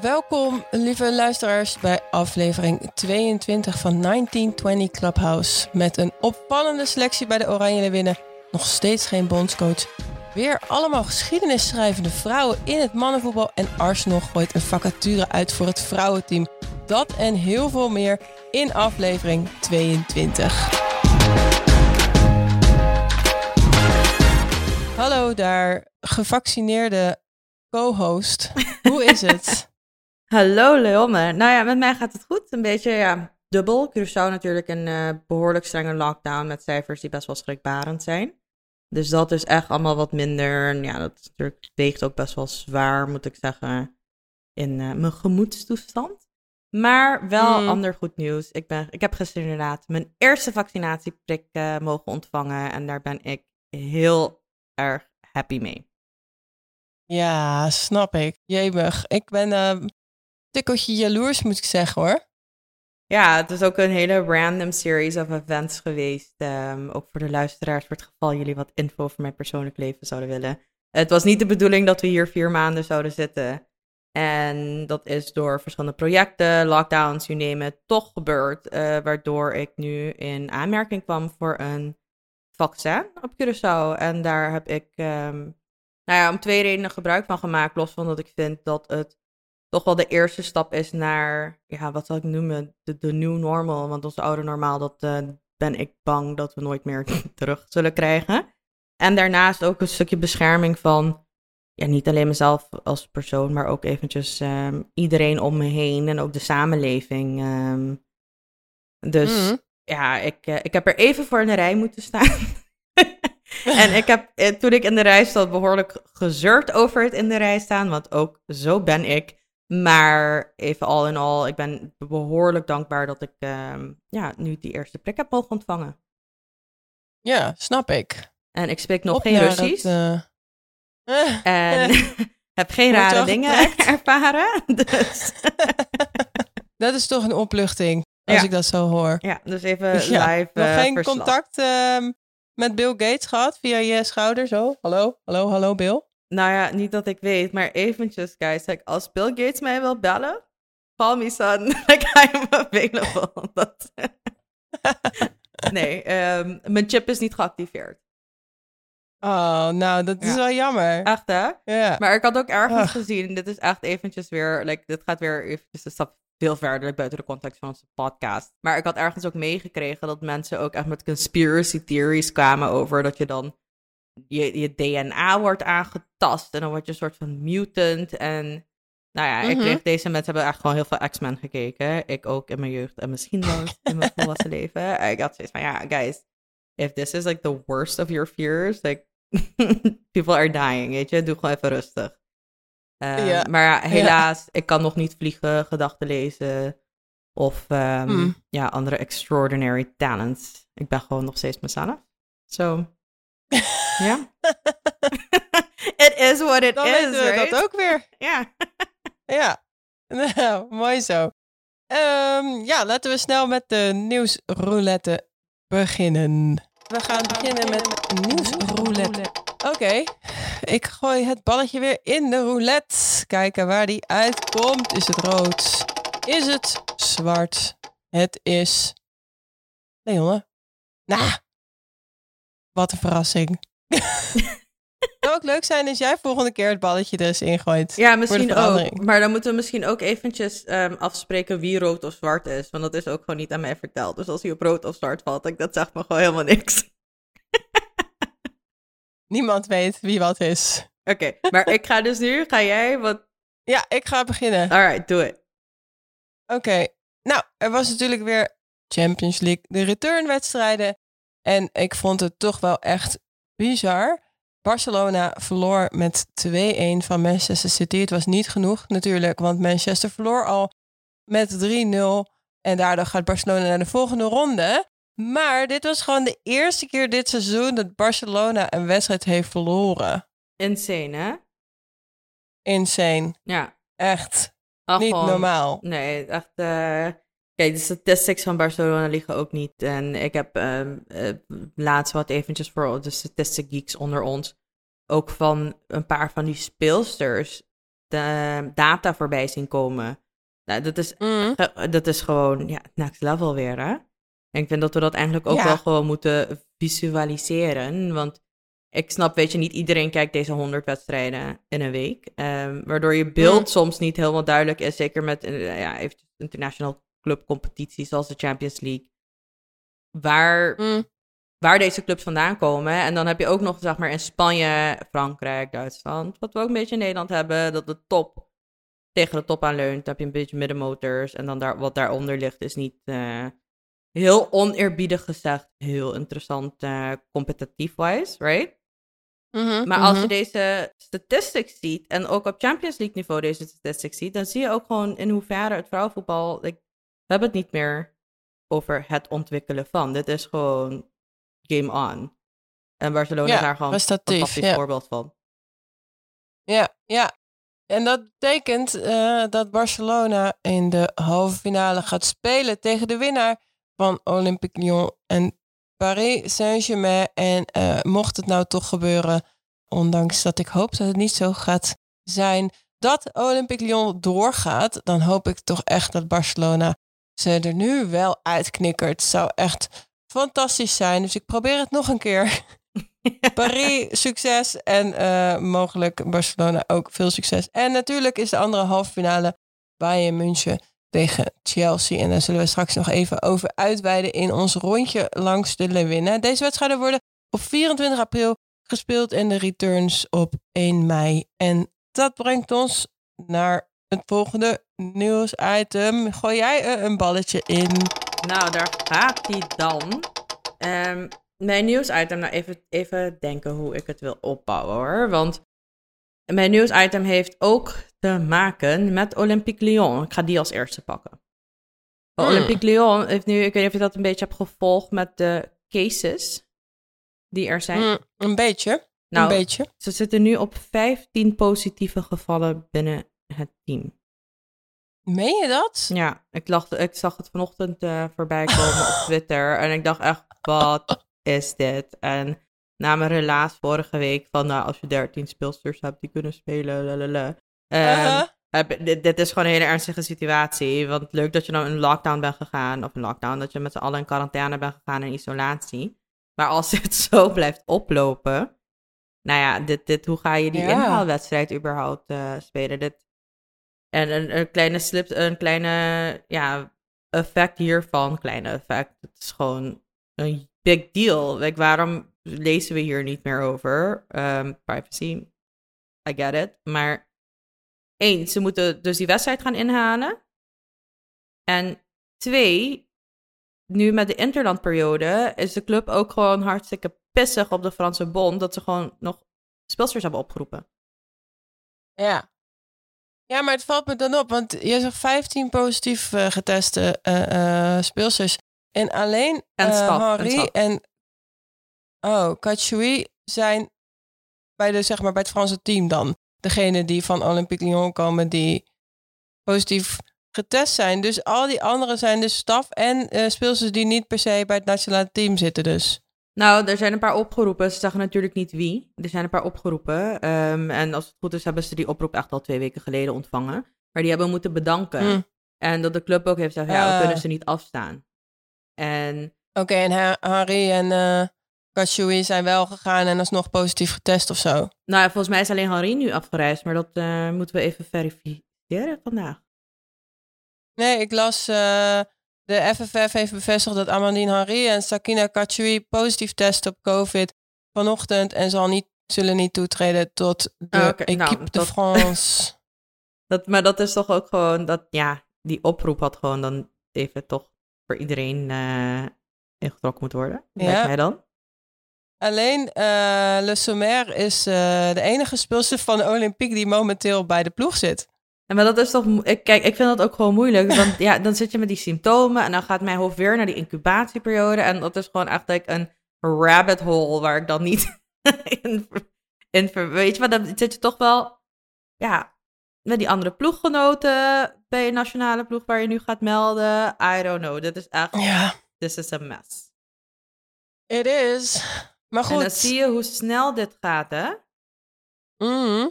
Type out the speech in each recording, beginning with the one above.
Welkom, lieve luisteraars, bij aflevering 22 van 1920 Clubhouse. Met een opvallende selectie bij de Oranje Leeuwinnen. Nog steeds geen bondscoach. Weer allemaal geschiedenisschrijvende vrouwen in het mannenvoetbal. En Arsenal gooit een vacature uit voor het vrouwenteam. Dat en heel veel meer in aflevering 22. Hallo daar, gevaccineerde co-host. Hoe is het? Hallo Leonne. Nou ja, met mij gaat het goed. Een beetje ja, dubbel. Curaçao natuurlijk een uh, behoorlijk strenge lockdown met cijfers die best wel schrikbarend zijn. Dus dat is echt allemaal wat minder. En ja, dat natuurlijk weegt ook best wel zwaar, moet ik zeggen, in uh, mijn gemoedstoestand. Maar wel Hmm. ander goed nieuws. Ik, ben, ik heb gisteren inderdaad mijn eerste vaccinatieprik uh, mogen ontvangen. En daar ben ik heel erg happy mee. Ja, snap ik. Jemig. Ik ben eh, tikkeltje jaloers, moet ik zeggen hoor. Ja, het is ook een hele random series of events geweest. Um, ook voor de luisteraars, voor het geval jullie wat info over mijn persoonlijk leven zouden willen. Het was niet de bedoeling dat we hier vier maanden zouden zitten. En dat is door verschillende projecten, lockdowns, you name it, toch gebeurd. Uh, waardoor ik nu in aanmerking kwam voor een vaccin op Curaçao. En daar heb ik, um, nou ja, om twee redenen gebruik van gemaakt. Los van dat ik vind dat het toch wel de eerste stap is naar, ja, wat zal ik noemen, de, de new normal. Want onze oude normaal, dat uh, ben ik bang dat we nooit meer terug zullen krijgen. En daarnaast ook een stukje bescherming van, ja, niet alleen mezelf als persoon, maar ook eventjes um, iedereen om me heen en ook de samenleving. Um, dus mm. ja, ik, uh, ik heb er even voor in de rij moeten staan. en ik heb, eh, toen ik in de rij stond, behoorlijk gezeurd over het in de rij staan. Want ook zo ben ik. Maar even al in al, ik ben behoorlijk dankbaar dat ik um, ja, nu die eerste prik heb mogen ontvangen. Ja, snap ik. En ik spreek nog Op geen Russisch. Uh... En heb geen rare dingen ervaren. Dus. dat is toch een opluchting, als ja. ik dat zo hoor. Ja, dus even ja, live Nog uh, geen verslag. contact uh, met Bill Gates gehad via je schouder zo? Hallo, hallo, hallo Bill? Nou ja, niet dat ik weet, maar eventjes, guys. Like, als Bill Gates mij wil bellen, call me son. like, I'm available. Dat... nee, um, mijn chip is niet geactiveerd. Oh, nou, dat is Ja. wel jammer. Echt, hè? Ja. Maar ik had ook ergens Ach. gezien, dit is echt eventjes weer, like, dit gaat weer eventjes een stap veel verder buiten de context van onze podcast. Maar ik had ergens ook meegekregen dat mensen ook echt met conspiracy theories kwamen over dat je dan je, je DNA wordt aangetast en dan word je een soort van mutant. En nou ja, ik Mhm. kreeg deze mensen hebben echt gewoon heel veel X-Men gekeken. Ik ook in mijn jeugd en misschien wel in mijn volwassen leven. En ik had zoiets van, ja, guys, if this is like the worst of your fears, like, people are dying, weet je. Doe gewoon even rustig. Um, Ja. Maar ja, helaas, ik kan nog niet vliegen, gedachten lezen of um, Hmm. ja, andere extraordinary talents. Ik ben gewoon nog steeds mezelf. So, ja. it is what it Dan is, weten we right? dat ook weer. Ja. Ja, nou, mooi zo. Ehm, ja, laten we snel met de nieuwsroulette beginnen. We gaan beginnen met nieuwsroulette. Oké, ik gooi het balletje weer in de roulette. Kijken waar die uitkomt. Is het rood? Is het zwart? Het is... Leon, Nou, wat een verrassing. Zou ook leuk zijn als jij volgende keer het balletje er eens ingooit. Ja, misschien ook. Maar dan moeten we misschien ook eventjes ehm, afspreken wie rood of zwart is. Want dat is ook gewoon niet aan mij verteld. Dus als hij op rood of zwart valt, ik- dat zegt me gewoon helemaal niks. Niemand weet wie wat is. Oké, maar ik ga dus nu, ga jij wat... Ja, ik ga beginnen. Alright, doe het. Oké. Nou, er was natuurlijk weer Champions League, de returnwedstrijden. En ik vond het toch wel echt bizar. Barcelona verloor met 2-1 van Manchester City. Het was niet genoeg natuurlijk, want Manchester verloor al met 3-0. En daardoor gaat Barcelona naar de volgende ronde. Maar dit was gewoon de eerste keer dit seizoen dat Barcelona een wedstrijd heeft verloren. Insane, hè? Insane. Ja. Echt Ach, niet gewoon- normaal. Nee, echt. eh, Kijk, de statistics van Barcelona liggen ook niet. En ik heb ehm, eh, laatst wat eventjes voor de statistic geeks onder ons. Ook van een paar van die speelsters. de data voorbij zien komen. Nou, dat is, Mm. ge- dat is gewoon ja, het next level weer, hè? En ik vind dat we dat eigenlijk ook Ja. wel gewoon moeten visualiseren. Want ik snap, weet je, niet iedereen kijkt deze 100 wedstrijden in een week. Ehm, waardoor je beeld Mm. soms niet helemaal duidelijk is. Zeker met eh, ja, international clubcompetities zoals de Champions League. Waar, Mm. waar deze clubs vandaan komen. En dan heb je ook nog, zeg maar, in Spanje, Frankrijk, Duitsland. Wat we ook een beetje in Nederland hebben. Dat de top tegen de top aanleunt. Dan heb je een beetje middenmotors. En dan daar, wat daaronder ligt is niet eh, heel oneerbiedig gezegd. Heel interessant eh competitief-wise, right? Mhm, Maar als mhm. je deze statistics ziet, en ook op Champions League niveau deze statistics ziet, dan zie je ook gewoon in hoeverre het vrouwenvoetbal, like, hebben het niet meer over het ontwikkelen van. Dit is gewoon game on. En Barcelona Ja, is daar gewoon een fantastisch ja. voorbeeld van. Ja, ja. En dat betekent eh, dat Barcelona in de halve finale gaat spelen tegen de winnaar van Olympique Lyon en Paris Saint-Germain. En eh, mocht het nou toch gebeuren, ondanks dat ik hoop dat het niet zo gaat zijn, dat Olympique Lyon doorgaat, dan hoop ik toch echt dat Barcelona ze er nu wel uitknikkert. Zou echt fantastisch zijn. Dus ik probeer het nog een keer. Paris, succes. En eh, mogelijk Barcelona ook veel succes. En natuurlijk is de andere halve finale Bayern München tegen Chelsea. En daar zullen we straks nog even over uitweiden in ons rondje langs de Leeuwinnen. Deze wedstrijden worden op 24 april gespeeld en de returns op 1 mei. En dat brengt ons naar het volgende nieuwsitem. Gooi jij er een balletje in? Nou, daar gaat hij dan. Ehm, mijn nieuwsitem, nou even, even denken hoe ik het wil opbouwen hoor. Want mijn nieuwsitem heeft ook te maken met Olympique Lyon. Ik ga die als eerste pakken. Hmm. Olympique Lyon heeft nu, ik weet niet of je dat een beetje hebt gevolgd met de cases die er zijn. Mm, een beetje. nou, een beetje. ze zitten nu op 15 positieve gevallen binnen het team. Meen je dat? Ja, ik, lag, ik zag het vanochtend eh, voorbij komen op Twitter. En ik dacht echt, wat is dit? En na mijn relaas vorige week van, nou, als je 13 speelsters hebt die kunnen spelen, lalala. Ehm, Uh-huh. dit, dit is gewoon een hele ernstige situatie. Want leuk dat je nou in lockdown bent gegaan. Of in lockdown, dat je met z'n allen in quarantaine bent gegaan in isolatie. Maar als het zo blijft oplopen. Nou ja, dit, dit, hoe ga je die Ja. inhaalwedstrijd überhaupt eh, spelen? Dit, en een, kleine slip, een kleine ja, effect hiervan, kleine effect. Het is gewoon een big deal. Waarom lezen we hier niet meer over? Ehm, privacy, I get it. Maar één, ze moeten dus die wedstrijd gaan inhalen. En twee, nu met de interlandperiode is de club ook gewoon hartstikke pissig op de Franse bond dat ze gewoon nog speelsters hebben opgeroepen. Ja. Ja, maar het valt me dan op, want je zegt 15 positief eh, geteste eh, speelsters. En alleen En en Henri staf. en, oh, Kachoui zijn bij, de, zeg maar, bij het Franse team dan. Degene die van Olympique Lyon komen, die positief getest zijn. Dus al die anderen zijn dus staf en speelsters die niet per se bij het nationale team zitten dus. Nou, er zijn een paar opgeroepen. Ze zeggen natuurlijk niet wie. Er zijn een paar opgeroepen. Ehm, en als het goed is, hebben ze die oproep echt al twee weken geleden ontvangen. Maar die hebben moeten bedanken. Hm. En dat de club ook heeft gezegd, ja, we Ah. kunnen ze niet afstaan. En Oké, en Ha- Henri en eh Kachoui zijn wel gegaan en alsnog positief getest of zo. nou ja, volgens mij is alleen Henri nu afgereisd. Maar dat eh, moeten we even verifiëren vandaag. Nee, ik las eh, de FFF heeft bevestigd dat Amandine Henri en Sakina Kachoui positief testen op COVID vanochtend en zal niet, zullen niet toetreden tot de Oh, oké, nou, Equipe de dat- France. Dat, maar dat is toch ook gewoon dat, ja, die oproep had gewoon dan even toch voor iedereen eh, ingetrokken moeten worden. Ja. Lijkt mij dan. Alleen eh, Le Sommer is eh, de enige speelster van de Olympique die momenteel bij de ploeg zit. Maar dat is toch, kijk, ik vind dat ook gewoon moeilijk. Want ja, dan zit je met die symptomen en dan gaat mijn hoofd weer naar die incubatieperiode. En dat is gewoon echt like, een rabbit hole waar ik dan niet in, in Weet je, maar dan zit je toch wel, ja, met die andere ploeggenoten bij je nationale ploeg waar je nu gaat melden. I don't know. Dit is echt, Ja, this is a mess. it is. Maar En dan goed. zie je hoe snel dit gaat, hè? Mhm.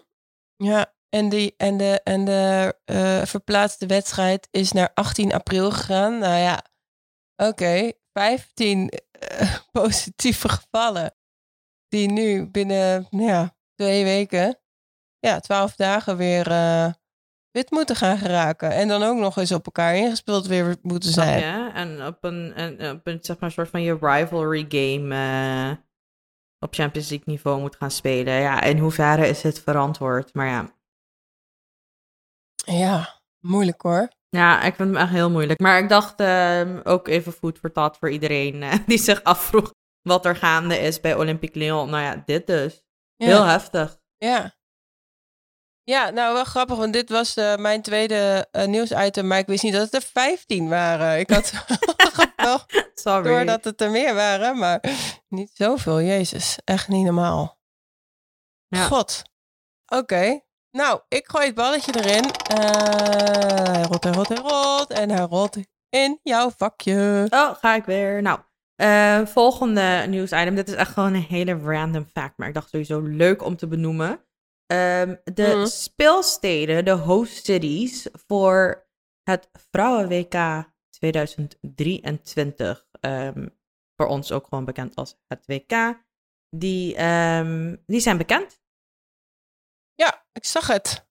Ja, En, die, en de, en de eh, verplaatste wedstrijd is naar 18 april gegaan. Nou ja, oké. 15 eh, positieve gevallen. Die nu binnen nou ja, twee weken, ja, twaalf dagen weer eh, wit moeten gaan geraken. En dan ook nog eens op elkaar ingespeeld weer moeten zijn. Ja, en op een, en op een zeg maar, soort van je rivalry game op Champions League niveau moet gaan spelen. Ja, in hoeverre is het verantwoord? Maar ja. Ja, moeilijk hoor. Ja, ik vind hem echt heel moeilijk. Maar ik dacht ehm, ook even food voor thought voor iedereen eh, die zich afvroeg wat er gaande is bij Olympique Lyon. Nou ja, dit dus. Ja. Heel heftig. Ja. Ja, nou wel grappig, want dit was eh, mijn tweede eh, nieuwsitem, maar ik wist niet dat het er 15 waren. Ik had wel Sorry. door dat het er meer waren, maar niet zoveel. Jezus, echt niet normaal. Ja. God. Oké. Nou, ik gooi het balletje erin. Eh, hij rolt, hij rolt, hij rolt. En hij rolt in jouw vakje. Oh, ga ik weer. Nou, eh, volgende nieuwsitem. Dit is echt gewoon een hele random fact, maar ik dacht sowieso leuk om te benoemen. Ehm, de Mhm. speelsteden, de host cities voor het Vrouwen-WK 2023. ehm, voor ons ook gewoon bekend als het WK. Die, ehm, die zijn bekend. Ja, ik zag het.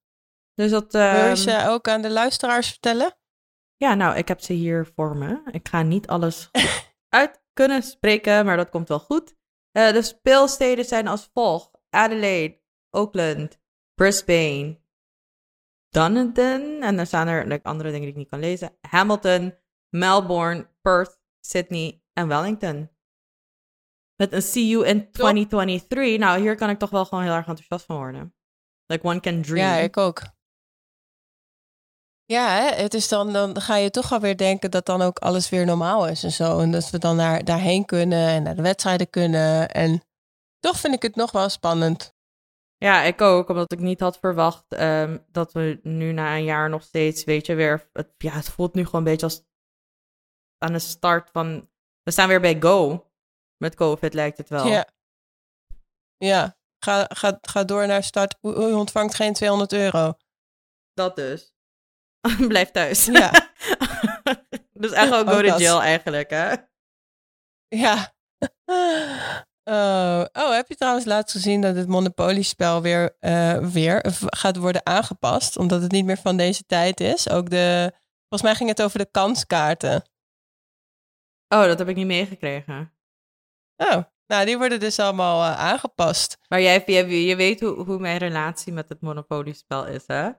Dus dat. Wil je ehm, ze ook aan de luisteraars vertellen? Ja, nou, ik heb ze hier voor me. Ik ga niet alles uit kunnen spreken, maar dat komt wel goed. Eh, de speelsteden zijn als volgt: Adelaide, Auckland, Brisbane, Dunedin. En dan staan er like, andere dingen die ik niet kan lezen: Hamilton, Melbourne, Perth, Sydney en Wellington. Met een CU in 2023. Nou, hier kan ik toch wel gewoon heel erg enthousiast van worden. Like one can dream. Ja, ik ook. Ja, hè, het is dan, dan ga je toch alweer denken dat dan ook alles weer normaal is en zo. En dat we dan naar, daarheen kunnen en naar de wedstrijden kunnen. En toch vind ik het nog wel spannend. Ja, ik ook, omdat ik niet had verwacht ehm, dat we nu na een jaar nog steeds, weet je, weer. Het, ja, het voelt nu gewoon een beetje als aan de start van. We staan weer bij Go. Met COVID lijkt het wel. Ja. Ja, ga, ga, ga door naar start. U, u ontvangt geen 200 euro. Dat dus. Blijf thuis. Ja. dus echt ook go to jail eigenlijk, hè? Ja. Oh. oh, heb je trouwens laatst gezien dat het Monopoly-spel weer, eh, weer gaat worden aangepast? Omdat het niet meer van deze tijd is. Ook de, volgens mij ging het over de kanskaarten. Oh, dat heb ik niet meegekregen. Oh, nou, die worden dus allemaal eh, aangepast. Maar jij, je, je weet hoe, hoe mijn relatie met het Monopoly-spel is, hè?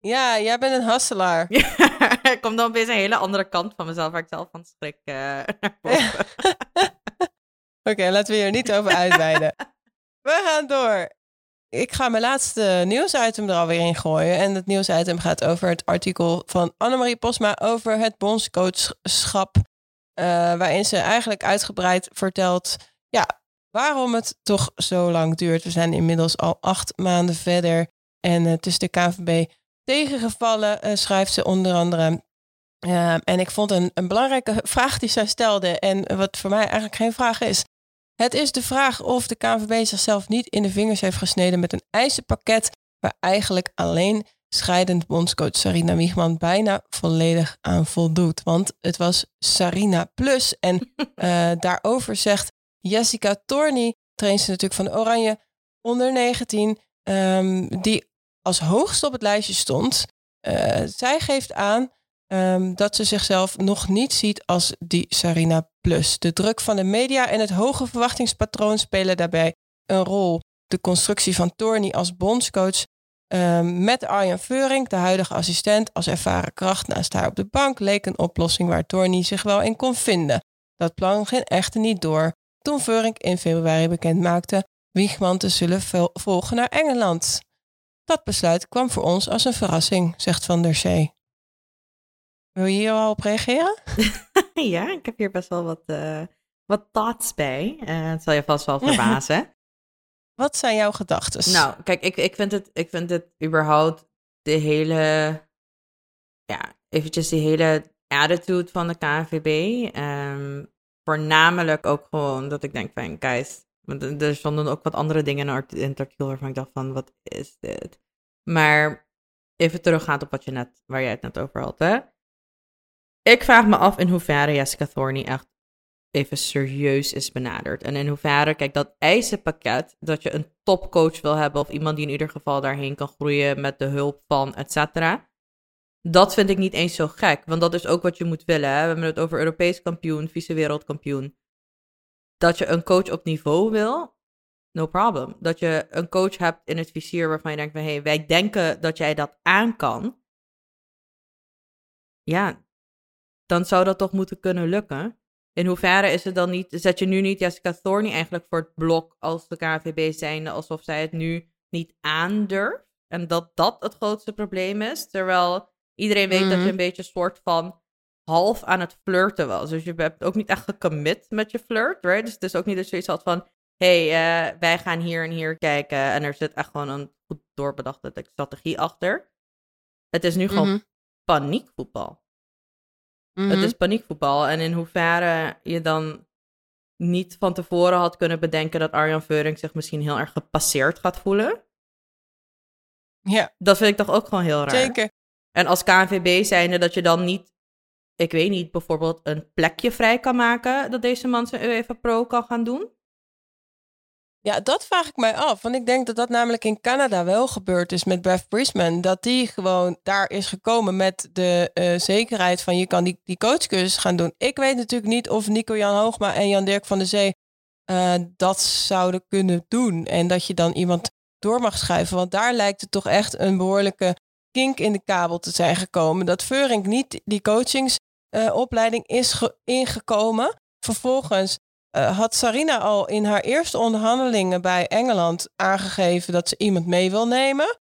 Ja, jij bent een hasselaar. Ja, er komt dan opeens een hele andere kant van mezelf waar ik zelf van schrik eh, naar boven. Oké, laten we hier niet over uitweiden. We gaan door. Ik ga mijn laatste nieuwsitem er alweer in gooien. En het nieuwsitem gaat over het artikel van Annemarie Posma over het bondscoachschap. eh, waarin ze eigenlijk uitgebreid vertelt ja, waarom het toch zo lang duurt. We zijn inmiddels al acht maanden verder. En het is de KVB tegengevallen, eh, schrijft ze onder andere. Ja, en ik vond een, een belangrijke vraag die zij stelde, en wat voor mij eigenlijk geen vraag is. Het is de vraag of de KNVB zichzelf niet in de vingers heeft gesneden met een eisenpakket waar eigenlijk alleen scheidend bondscoach Sarina Wiegman bijna volledig aan voldoet. Want het was Sarina Plus. En eh, daarover zegt Jessica Torny, trainster natuurlijk van Oranje, onder 19, ehm, die als hoogst op het lijstje stond. Eh, zij geeft aan ehm, dat ze zichzelf nog niet ziet als die Sarina Plus. De druk van de media en het hoge verwachtingspatroon spelen daarbij een rol. De constructie van Torny als bondscoach ehm, met Arjan Veuring, de huidige assistent, als ervaren kracht naast haar op de bank, leek een oplossing waar Torny zich wel in kon vinden. Dat plan ging echter niet door toen Veuring in februari bekend maakte Wiegman te zullen vol- volgen naar Engeland. Dat besluit kwam voor ons als een verrassing, zegt Van der Zee. Wil je hier al op reageren? ja, ik heb hier best wel wat, eh, wat thoughts bij. Het zal je vast wel verbazen. Wat zijn jouw gedachten? nou, kijk, ik, ik, vind het, ik vind het überhaupt de hele... Ja, eventjes die hele attitude van de KNVB. ehm, voornamelijk ook gewoon dat ik denk van, guys... Want er- stonden ook wat andere dingen in het artikel waarvan ik dacht van, wat is dit? Maar even teruggaand op wat je net, waar jij het net over had, hè. Ik vraag me af in hoeverre Jessica Thorney echt even serieus is benaderd. En in hoeverre, kijk, dat eisenpakket, dat je een topcoach wil hebben of iemand die in ieder geval daarheen kan groeien met de hulp van, et cetera. Dat vind ik niet eens zo gek, want dat is ook wat je moet willen. Hè? We hebben het over Europees kampioen, vice-wereldkampioen. Dat je een coach op niveau wil, no problem. Dat je een coach hebt in het vizier waarvan je denkt van, hé, hey, wij denken dat jij dat aan kan. Ja, dan zou dat toch moeten kunnen lukken. In hoeverre is het dan niet, zet je nu niet Jessica Thorney eigenlijk voor het blok als de KVB zijnde, alsof zij het nu niet aandurft? En dat dat het grootste probleem is, terwijl iedereen weet dat je Mhm. een beetje soort van half aan het flirten was. Dus je hebt ook niet echt gecommit met je flirt, right? Dus het is ook niet dat je zoiets had van, hé, hey, eh, wij gaan hier en hier kijken en er zit echt gewoon een goed doorbedachte strategie achter. Het is nu gewoon Mhm. paniekvoetbal. Mhm. Het is paniekvoetbal. En in hoeverre je dan niet van tevoren had kunnen bedenken dat Arjan Veuring zich misschien heel erg gepasseerd gaat voelen. Ja, Dat vind ik toch ook gewoon heel raar. zeker. En als KNVB zijnde dat je dan niet, ik weet niet, bijvoorbeeld een plekje vrij kan maken dat deze man zijn UEFA Pro kan gaan doen. Ja, dat vraag ik mij af. Want ik denk dat dat namelijk in Canada wel gebeurd is met Bev Brisman. Dat die gewoon daar is gekomen met de eh, zekerheid van je kan die, die coachcursus gaan doen. Ik weet natuurlijk niet of Nico-Jan Hoogma en Jan-Dirk van der Zee eh, dat zouden kunnen doen. En dat je dan iemand door mag schuiven. Want daar lijkt het toch echt een behoorlijke kink in de kabel te zijn gekomen. Dat Veurink niet die coachingsopleiding is ge- ingekomen. Vervolgens eh, had Sarina al in haar eerste onderhandelingen bij Engeland aangegeven dat ze iemand mee wil nemen.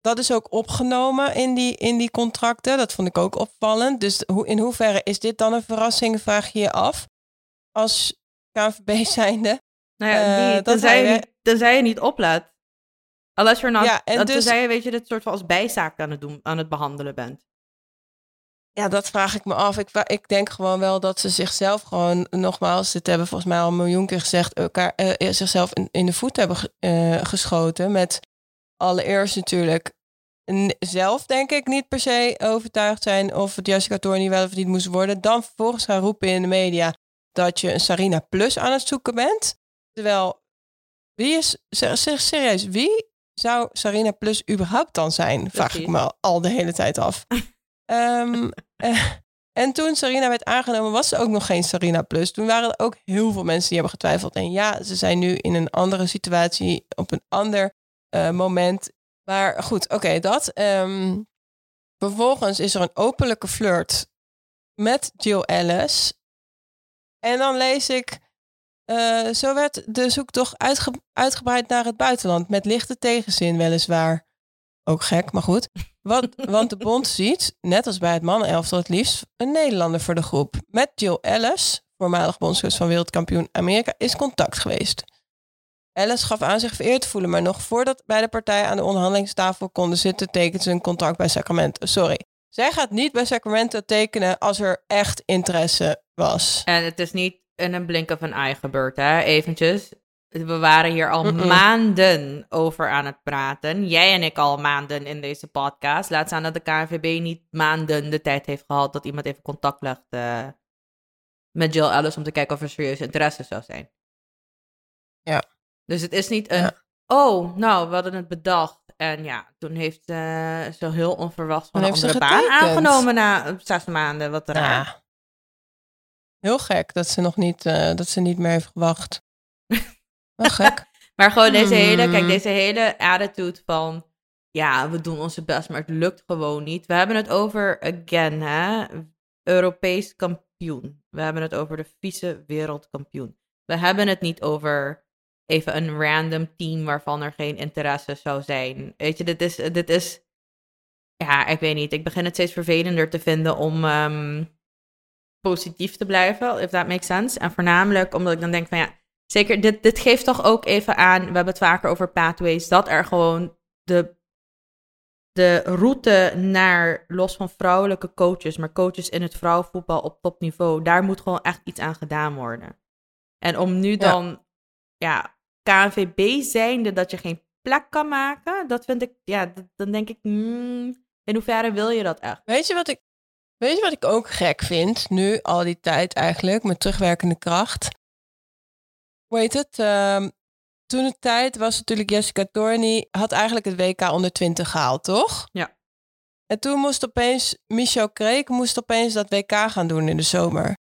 Dat is ook opgenomen in die, in die contracten. Dat vond ik ook opvallend. Dus hoe, in hoeverre is dit dan een verrassing, vraag je je af. Als KNVB zijnde. Nou ja, Eh, dat tenzij, je hij- niet, tenzij je niet oplaat. Unless you're not, Ja, en en dus- je, weet je, dit soort van als bijzaak aan het, doen, aan het behandelen bent. Ja, dat vraag ik me af. Ik, ik denk gewoon wel dat ze zichzelf gewoon, nogmaals, dit hebben volgens mij al een miljoen keer gezegd, elkaar, eh, zichzelf in, in de voet hebben eh, geschoten. Met allereerst natuurlijk zelf, denk ik, niet per se overtuigd zijn of het Jessica Thorney wel of niet moest worden. Dan vervolgens gaan roepen in de media dat je een Sarina Plus aan het zoeken bent. Terwijl, wie is, zeg, zeg serieus, wie zou Sarina Plus überhaupt dan zijn? Vraag ik me al, al de hele tijd af. Ehm, eh, en toen Sarina werd aangenomen, was ze ook nog geen Sarina Plus. Toen waren er ook heel veel mensen die hebben getwijfeld. En ja, ze zijn nu in een andere situatie, op een ander eh, moment. Maar goed, oké, dat. Ehm, vervolgens is er een openlijke flirt met Jill Ellis. En dan lees ik. Eh, zo werd de zoektocht uitge- uitgebreid naar het buitenland. Met lichte tegenzin, weliswaar. Ook gek, maar goed. Want, want de bond ziet, net als bij het mannenelftal het liefst, een Nederlander voor de groep. Met Jill Ellis, voormalig bondscoach van wereldkampioen Amerika, is contact geweest. Ellis gaf aan zich vereerd te voelen, maar nog voordat beide partijen aan de onderhandelingstafel konden zitten, tekent ze een contract bij Sacramento. Sorry. Zij gaat niet bij Sacramento tekenen als er echt interesse was. En het is niet in een blink of een eye gebeurd, hè? Eventjes. We waren hier al Mm-mm. maanden over aan het praten. Jij en ik al maanden in deze podcast. Laat staan dat de KNVB niet maanden de tijd heeft gehad dat iemand even contact legt eh, met Jill Ellis om te kijken of er serieus interesse zou zijn. Ja. Dus het is niet een, Ja. oh, nou, we hadden het bedacht. En ja, toen heeft eh zo heel onverwachts van een heeft ze andere baan aangenomen na zes maanden. Wat raar. Ja. Heel gek dat ze nog niet, eh, dat ze niet meer heeft gewacht. Wel gek. Maar gewoon deze hele, kijk, Mm. deze hele attitude van, ja, we doen onze best, maar het lukt gewoon niet. We hebben het over, again, hè, Europees kampioen. We hebben het over de vice wereldkampioen. We hebben het niet over even een random team waarvan er geen interesse zou zijn. Weet je, dit is, dit is, ja, ik weet niet. Ik begin het steeds vervelender te vinden om ehm, positief te blijven, if that makes sense. En voornamelijk omdat ik dan denk van, ja, Zeker, dit, dit geeft toch ook even aan, we hebben het vaker over pathways, dat er gewoon de, de route naar, los van vrouwelijke coaches, maar coaches in het vrouwenvoetbal op topniveau, daar moet gewoon echt iets aan gedaan worden. En om nu dan, ja, KNVB zijnde dat je geen plek kan maken, dat vind ik, ja, dan denk ik, hmm, in hoeverre wil je dat echt? Weet je wat ik, weet je wat ik ook gek vind, nu al die tijd eigenlijk, met terugwerkende kracht? Hoe heet het? Ehm, toen de tijd was natuurlijk Jessica Torney, had eigenlijk het WK onder 20 gehaald, toch? Ja. En toen moest opeens, Michel Kreek moest opeens dat WK gaan doen in de zomer.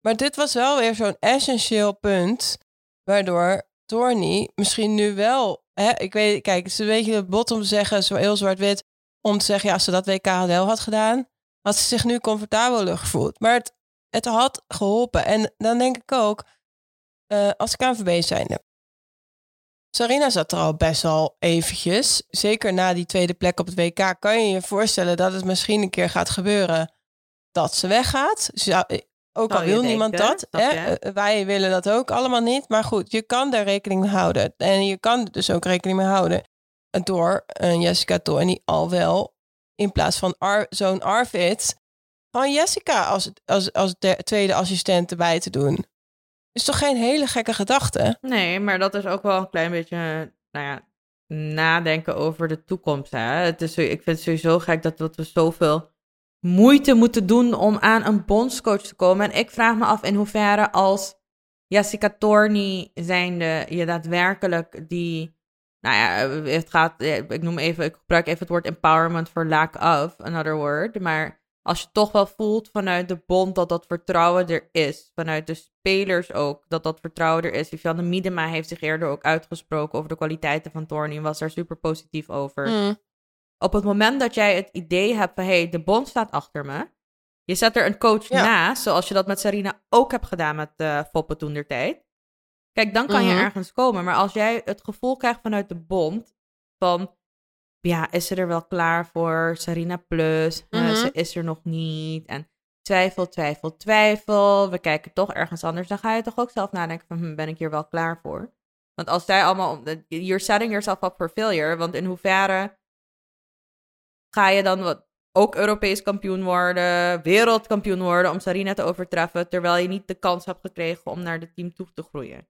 Maar dit was wel weer zo'n essentieel punt, waardoor Torney misschien nu wel, hè, ik weet, kijk, het is een beetje bot om te zeggen, zo heel zwart-wit, om te zeggen, ja, als ze dat WK wel had gedaan, had ze zich nu comfortabeler gevoeld. Maar het, het had geholpen. En dan denk ik ook, eh, als KNVB zijnde. Sarina zat er al best wel eventjes. Zeker na die tweede plek op het WK kan je je voorstellen dat het misschien een keer gaat gebeuren dat ze weggaat. Dus ja, ook al Zou wil niemand denken, dat. Hè? eh, Wij willen dat ook allemaal niet. Maar goed, je kan daar rekening mee houden. En je kan dus ook rekening mee houden door een Jessica Torney al wel in plaats van zo'n Arvid gewoon Jessica als, als, als de tweede assistent erbij te doen. Is toch geen hele gekke gedachte? Nee, maar dat is ook wel een klein beetje, nou ja, nadenken over de toekomst. Hè? Het is, ik vind het sowieso gek dat, dat we zoveel moeite moeten doen om aan een bondscoach te komen. En ik vraag me af in hoeverre als Jessica Torney zijnde je daadwerkelijk die, nou ja, het gaat, ik noem even, ik gebruik even het woord empowerment voor lack of, another word, maar als je toch wel voelt vanuit de bond dat dat vertrouwen er is, vanuit de spelers ook, dat dat vertrouwen er is. Vivianne Miedema heeft zich eerder ook uitgesproken over de kwaliteiten van Torney en was daar super positief over. Mm. Op het moment dat jij het idee hebt van, hé, hey, de bond staat achter me, je zet er een coach Ja. naast, zoals je dat met Sarina ook hebt gedaan met eh Foppe toen der tijd. Kijk, dan kan Mhm. je ergens komen. Maar als jij het gevoel krijgt vanuit de bond van, ja, is ze er wel klaar voor? Sarina Plus, eh, Mhm. ze is er nog niet. En twijfel, twijfel, twijfel. We kijken toch ergens anders. Dan ga je toch ook zelf nadenken van, hm, ben ik hier wel klaar voor? Want als zij allemaal, you're setting yourself up for failure. Want in hoeverre ga je dan wat, ook Europees kampioen worden, wereldkampioen worden om Sarina te overtreffen, terwijl je niet de kans hebt gekregen om naar het team toe te groeien.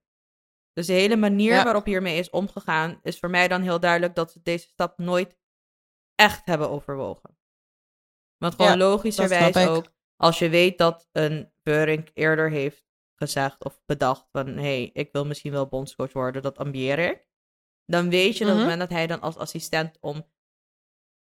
Dus de hele manier Ja. waarop hiermee is omgegaan, is voor mij dan heel duidelijk dat ze deze stap nooit echt hebben overwogen. Want gewoon Ja, logischerwijs ook, als je weet dat een Beurink eerder heeft gezegd of bedacht van, hé, hey, ik wil misschien wel bondscoach worden, dat ambieer ik. Dan weet je dat op Mhm. het moment dat hij dan als assistent om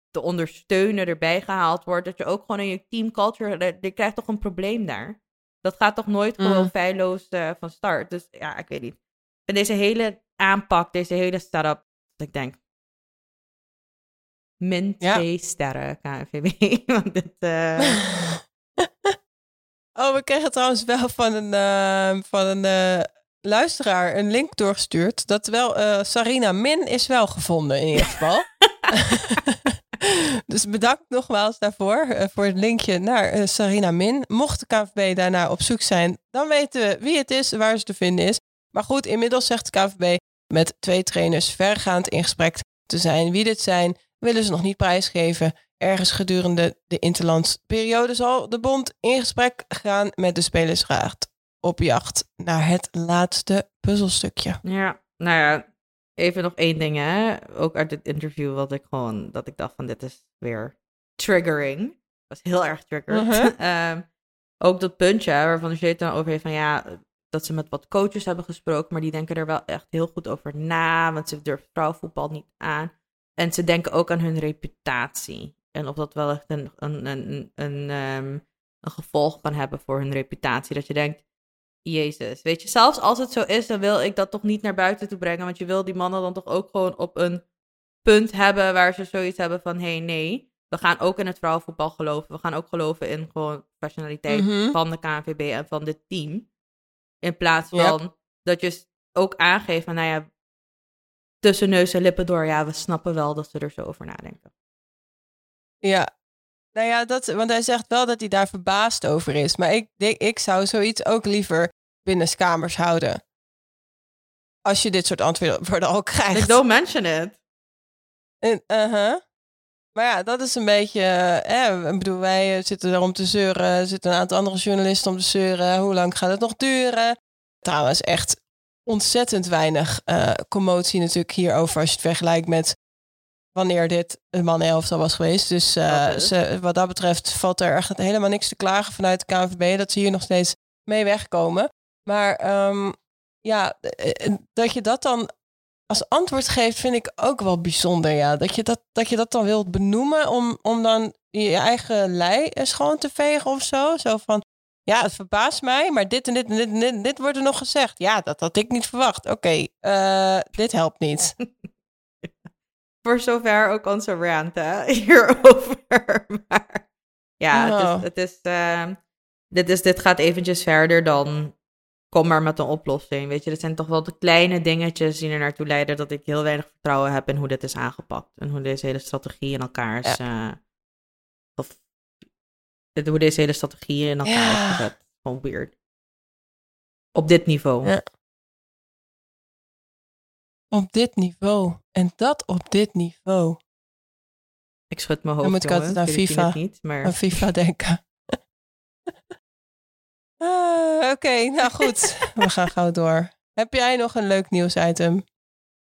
te ondersteunen erbij gehaald wordt, dat je ook gewoon in je team culture, je krijgt toch een probleem daar. Dat gaat toch nooit Mhm. gewoon feilloos eh, van start. Dus ja, ik weet niet. En deze hele aanpak, deze hele setup, dat ik denk, min Ja. twee sterren KNVB. Want dit, eh, oh, we kregen trouwens wel van een, eh, van een eh, luisteraar een link doorgestuurd. Dat wel eh, Sarina Min is wel gevonden in ieder geval. dus bedankt nogmaals daarvoor, voor het linkje naar Sarina Min. Mocht de KVB daarna op zoek zijn, dan weten we wie het is, waar ze te vinden is. Maar goed, inmiddels zegt de KVB met twee trainers vergaand in gesprek te zijn. Wie dit zijn, willen ze nog niet prijsgeven. Ergens gedurende de interlandsperiode zal de bond in gesprek gaan met de spelersraad op jacht naar het laatste puzzelstukje. ja, nou ja, even nog één ding hè. Ook uit dit interview wat ik gewoon, dat ik dacht van dit is weer triggering. Dat was heel erg triggered. Mhm. Ehm, ook dat puntje waarvan dan over heeft van ja, dat ze met wat coaches hebben gesproken, maar die denken er wel echt heel goed over na, want ze durven vrouwenvoetbal niet aan. En ze denken ook aan hun reputatie. En of dat wel echt een, een, een, een, ehm, een gevolg kan hebben voor hun reputatie. Dat je denkt, Jezus, weet je, zelfs als het zo is, dan wil ik dat toch niet naar buiten toe brengen. Want je wil die mannen dan toch ook gewoon op een punt hebben waar ze zoiets hebben van, hé, hey, nee, we gaan ook in het vrouwenvoetbal geloven. We gaan ook geloven in gewoon professionaliteit Mhm. van de KNVB en van dit team. In plaats Yep. van dat je ook aangeeft van, nou ja, tussen neus en lippen door, ja, we snappen wel dat ze er zo over nadenken. Ja, nou ja, dat, want hij zegt wel dat hij daar verbaasd over is. Maar ik, denk, ik zou zoiets ook liever binnenskamers houden. Als je dit soort antwoorden al Like, krijgt. don't mention it. En, uh-huh. Maar ja, dat is een beetje. eh, ik bedoel, wij eh, zitten er om te zeuren. Er zitten een aantal andere journalisten om te zeuren. Hoe lang gaat het nog duren? Trouwens, echt ontzettend weinig uh, commotie natuurlijk hierover als je het vergelijkt met wanneer dit een mannenelftal was geweest. Dus uh, ze, wat dat betreft valt er echt helemaal niks te klagen vanuit de KNVB dat ze hier nog steeds mee wegkomen. Maar um, ja, dat je dat dan als antwoord geeft, vind ik ook wel bijzonder. Ja. Dat, je dat, dat je dat dan wilt benoemen om, om dan je eigen lei schoon te vegen of zo. Zo van, ja, het verbaast mij, maar dit en dit en dit en dit, dit wordt er nog gezegd. Ja, dat had ik niet verwacht. Oké, okay, uh, dit helpt niet. Voor zover ook onze rant hè, hierover. Maar ja, het is, het is, uh, dit, is, dit gaat eventjes verder dan kom maar met een oplossing. Weet je, dit zijn toch wel de kleine dingetjes die er naartoe leiden dat ik heel weinig vertrouwen heb in hoe dit is aangepakt. En hoe deze hele strategie in elkaar is. Ja. Uh, of hoe deze hele strategie in elkaar Ja. is gezet. Gewoon weird. Op dit niveau. Ja. Op dit niveau. En dat op dit niveau. Ik schud mijn hoofd. Dan moet ik altijd aan FIFA, het Niet, maar... aan FIFA denken. Ah, Oké, okay, nou goed. We gaan gauw door. Heb jij nog een leuk nieuwsitem?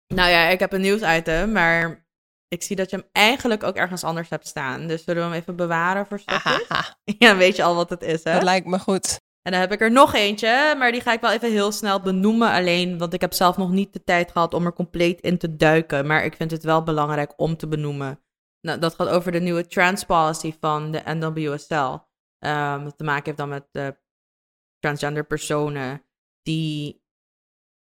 Nou ja, ik heb een nieuwsitem, maar ik zie dat je hem eigenlijk ook ergens anders hebt staan. Dus zullen we hem even bewaren voor straks? Ja, weet je al wat het is, hè? Dat lijkt me goed. En dan heb ik er nog eentje, maar die ga ik wel even heel snel benoemen alleen, want ik heb zelf nog niet de tijd gehad om er compleet in te duiken. Maar ik vind het wel belangrijk om te benoemen. Nou, dat gaat over de nieuwe trans policy van de NWSL. Um, dat te maken heeft dan met de transgender personen die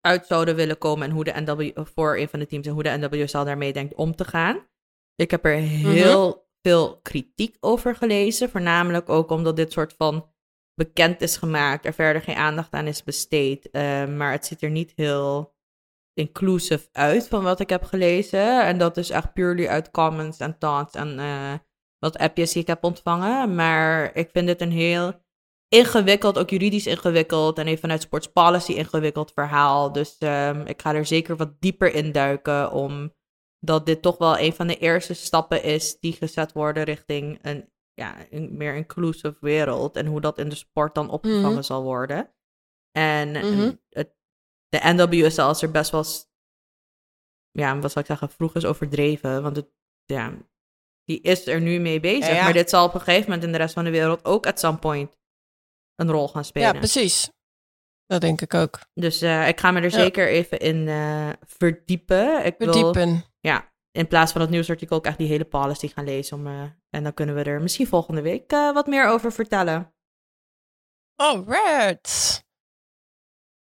uit zouden willen komen en hoe de NW voor een van de teams en hoe de NWSL daarmee denkt om te gaan. Ik heb er heel mm -hmm. veel kritiek over gelezen, voornamelijk ook omdat dit soort van bekend is gemaakt, er verder geen aandacht aan is besteed, uh, maar het ziet er niet heel inclusive uit van wat ik heb gelezen en dat is echt purely uit comments en thoughts en uh, wat appjes die ik heb ontvangen, maar ik vind het een heel ingewikkeld, ook juridisch ingewikkeld en even vanuit sports policy ingewikkeld verhaal. Dus um, ik ga er zeker wat dieper in duiken, omdat dit toch wel een van de eerste stappen is die gezet worden richting een, ja, een meer inclusive wereld en hoe dat in de sport dan opgevangen mm -hmm. zal worden. En mm -hmm. het, de NWSL is er best wel, ja, wat zal ik zeggen, vroeg is overdreven, want het, ja, die is er nu mee bezig, ja, ja. maar dit zal op een gegeven moment in de rest van de wereld ook at some point een rol gaan spelen. Ja, precies. Dat denk ik ook. Dus uh, ik ga me er ja. zeker even in uh, verdiepen. Ik verdiepen. Wil, ja, in plaats van het nieuwsartikel ook echt die hele policy gaan lezen. Om, uh, en dan kunnen we er misschien volgende week wat meer over vertellen. Alright.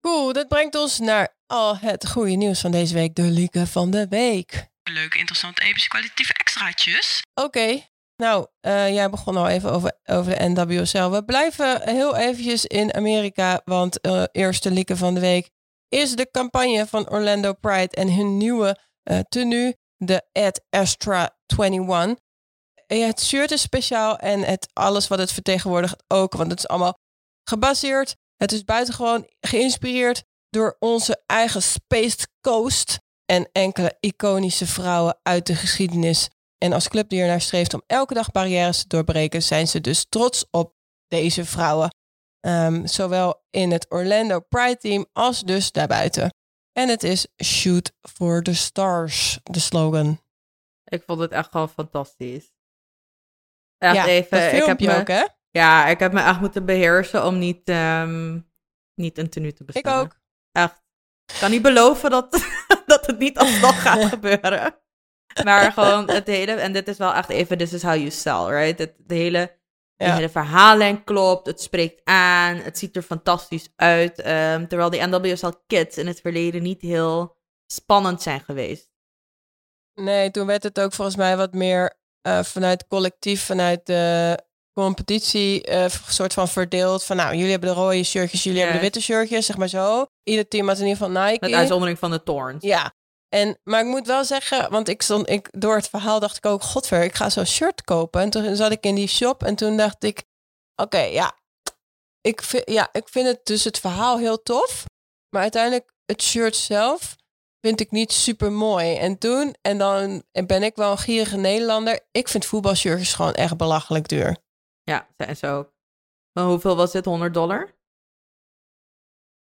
Cool, dat brengt ons naar al het goede nieuws van deze week. De lieken van de week. Leuke, interessante, epische, kwalitatieve extraatjes. Oké, okay. Nou, uh, jij begon al even over, over de NWSL. We blijven heel eventjes in Amerika, want uh, eerste lieken van de week is de campagne van Orlando Pride en hun nieuwe uh, tenue, de Ad Astra 21. Het shirt is speciaal en het, alles wat het vertegenwoordigt ook, want het is allemaal gebaseerd. Het is buitengewoon geïnspireerd door onze eigen Spaced Coast en enkele iconische vrouwen uit de geschiedenis. En als club die ernaar streeft om elke dag barrières te doorbreken, zijn ze dus trots op deze vrouwen. Um, zowel in het Orlando Pride Team als dus daarbuiten. En het is Shoot for the Stars, de slogan. Ik vond het echt gewoon fantastisch. Echt ja, even. Ik heb me, ook, hè? Ja, ik heb me echt moeten beheersen om niet, um, niet een tenue te bestellen. Ik ook. Echt. Ik kan niet beloven dat, dat het niet alsnog gaat gebeuren. Maar gewoon het hele, en dit is wel echt even, this is how you sell, right? Het de hele, ja. de hele verhaallijn klopt, het spreekt aan, het ziet er fantastisch uit. Um, terwijl die NWSL kids in het verleden niet heel spannend zijn geweest. Nee, toen werd het ook volgens mij wat meer uh, vanuit collectief, vanuit de competitie, uh, soort van verdeeld. Van nou, jullie hebben de rode shirtjes, jullie hebben de witte shirtjes, zeg maar zo. Ieder team had in ieder geval Nike. Met uitzondering van de Thorns. Ja, en, maar ik moet wel zeggen, want ik stond, ik, door het verhaal dacht ik ook, godver, ik ga zo'n shirt kopen. En toen zat ik in die shop en toen dacht ik, oké, okay, ja, ik vind, ja, ik vind het dus het verhaal heel tof. Maar uiteindelijk het shirt zelf vind ik niet super mooi. En toen, en dan ben ik wel een gierige Nederlander. Ik vind voetbalshirtjes gewoon echt belachelijk duur. Ja, zijn ze ook. Maar hoeveel was dit? 100 dollar?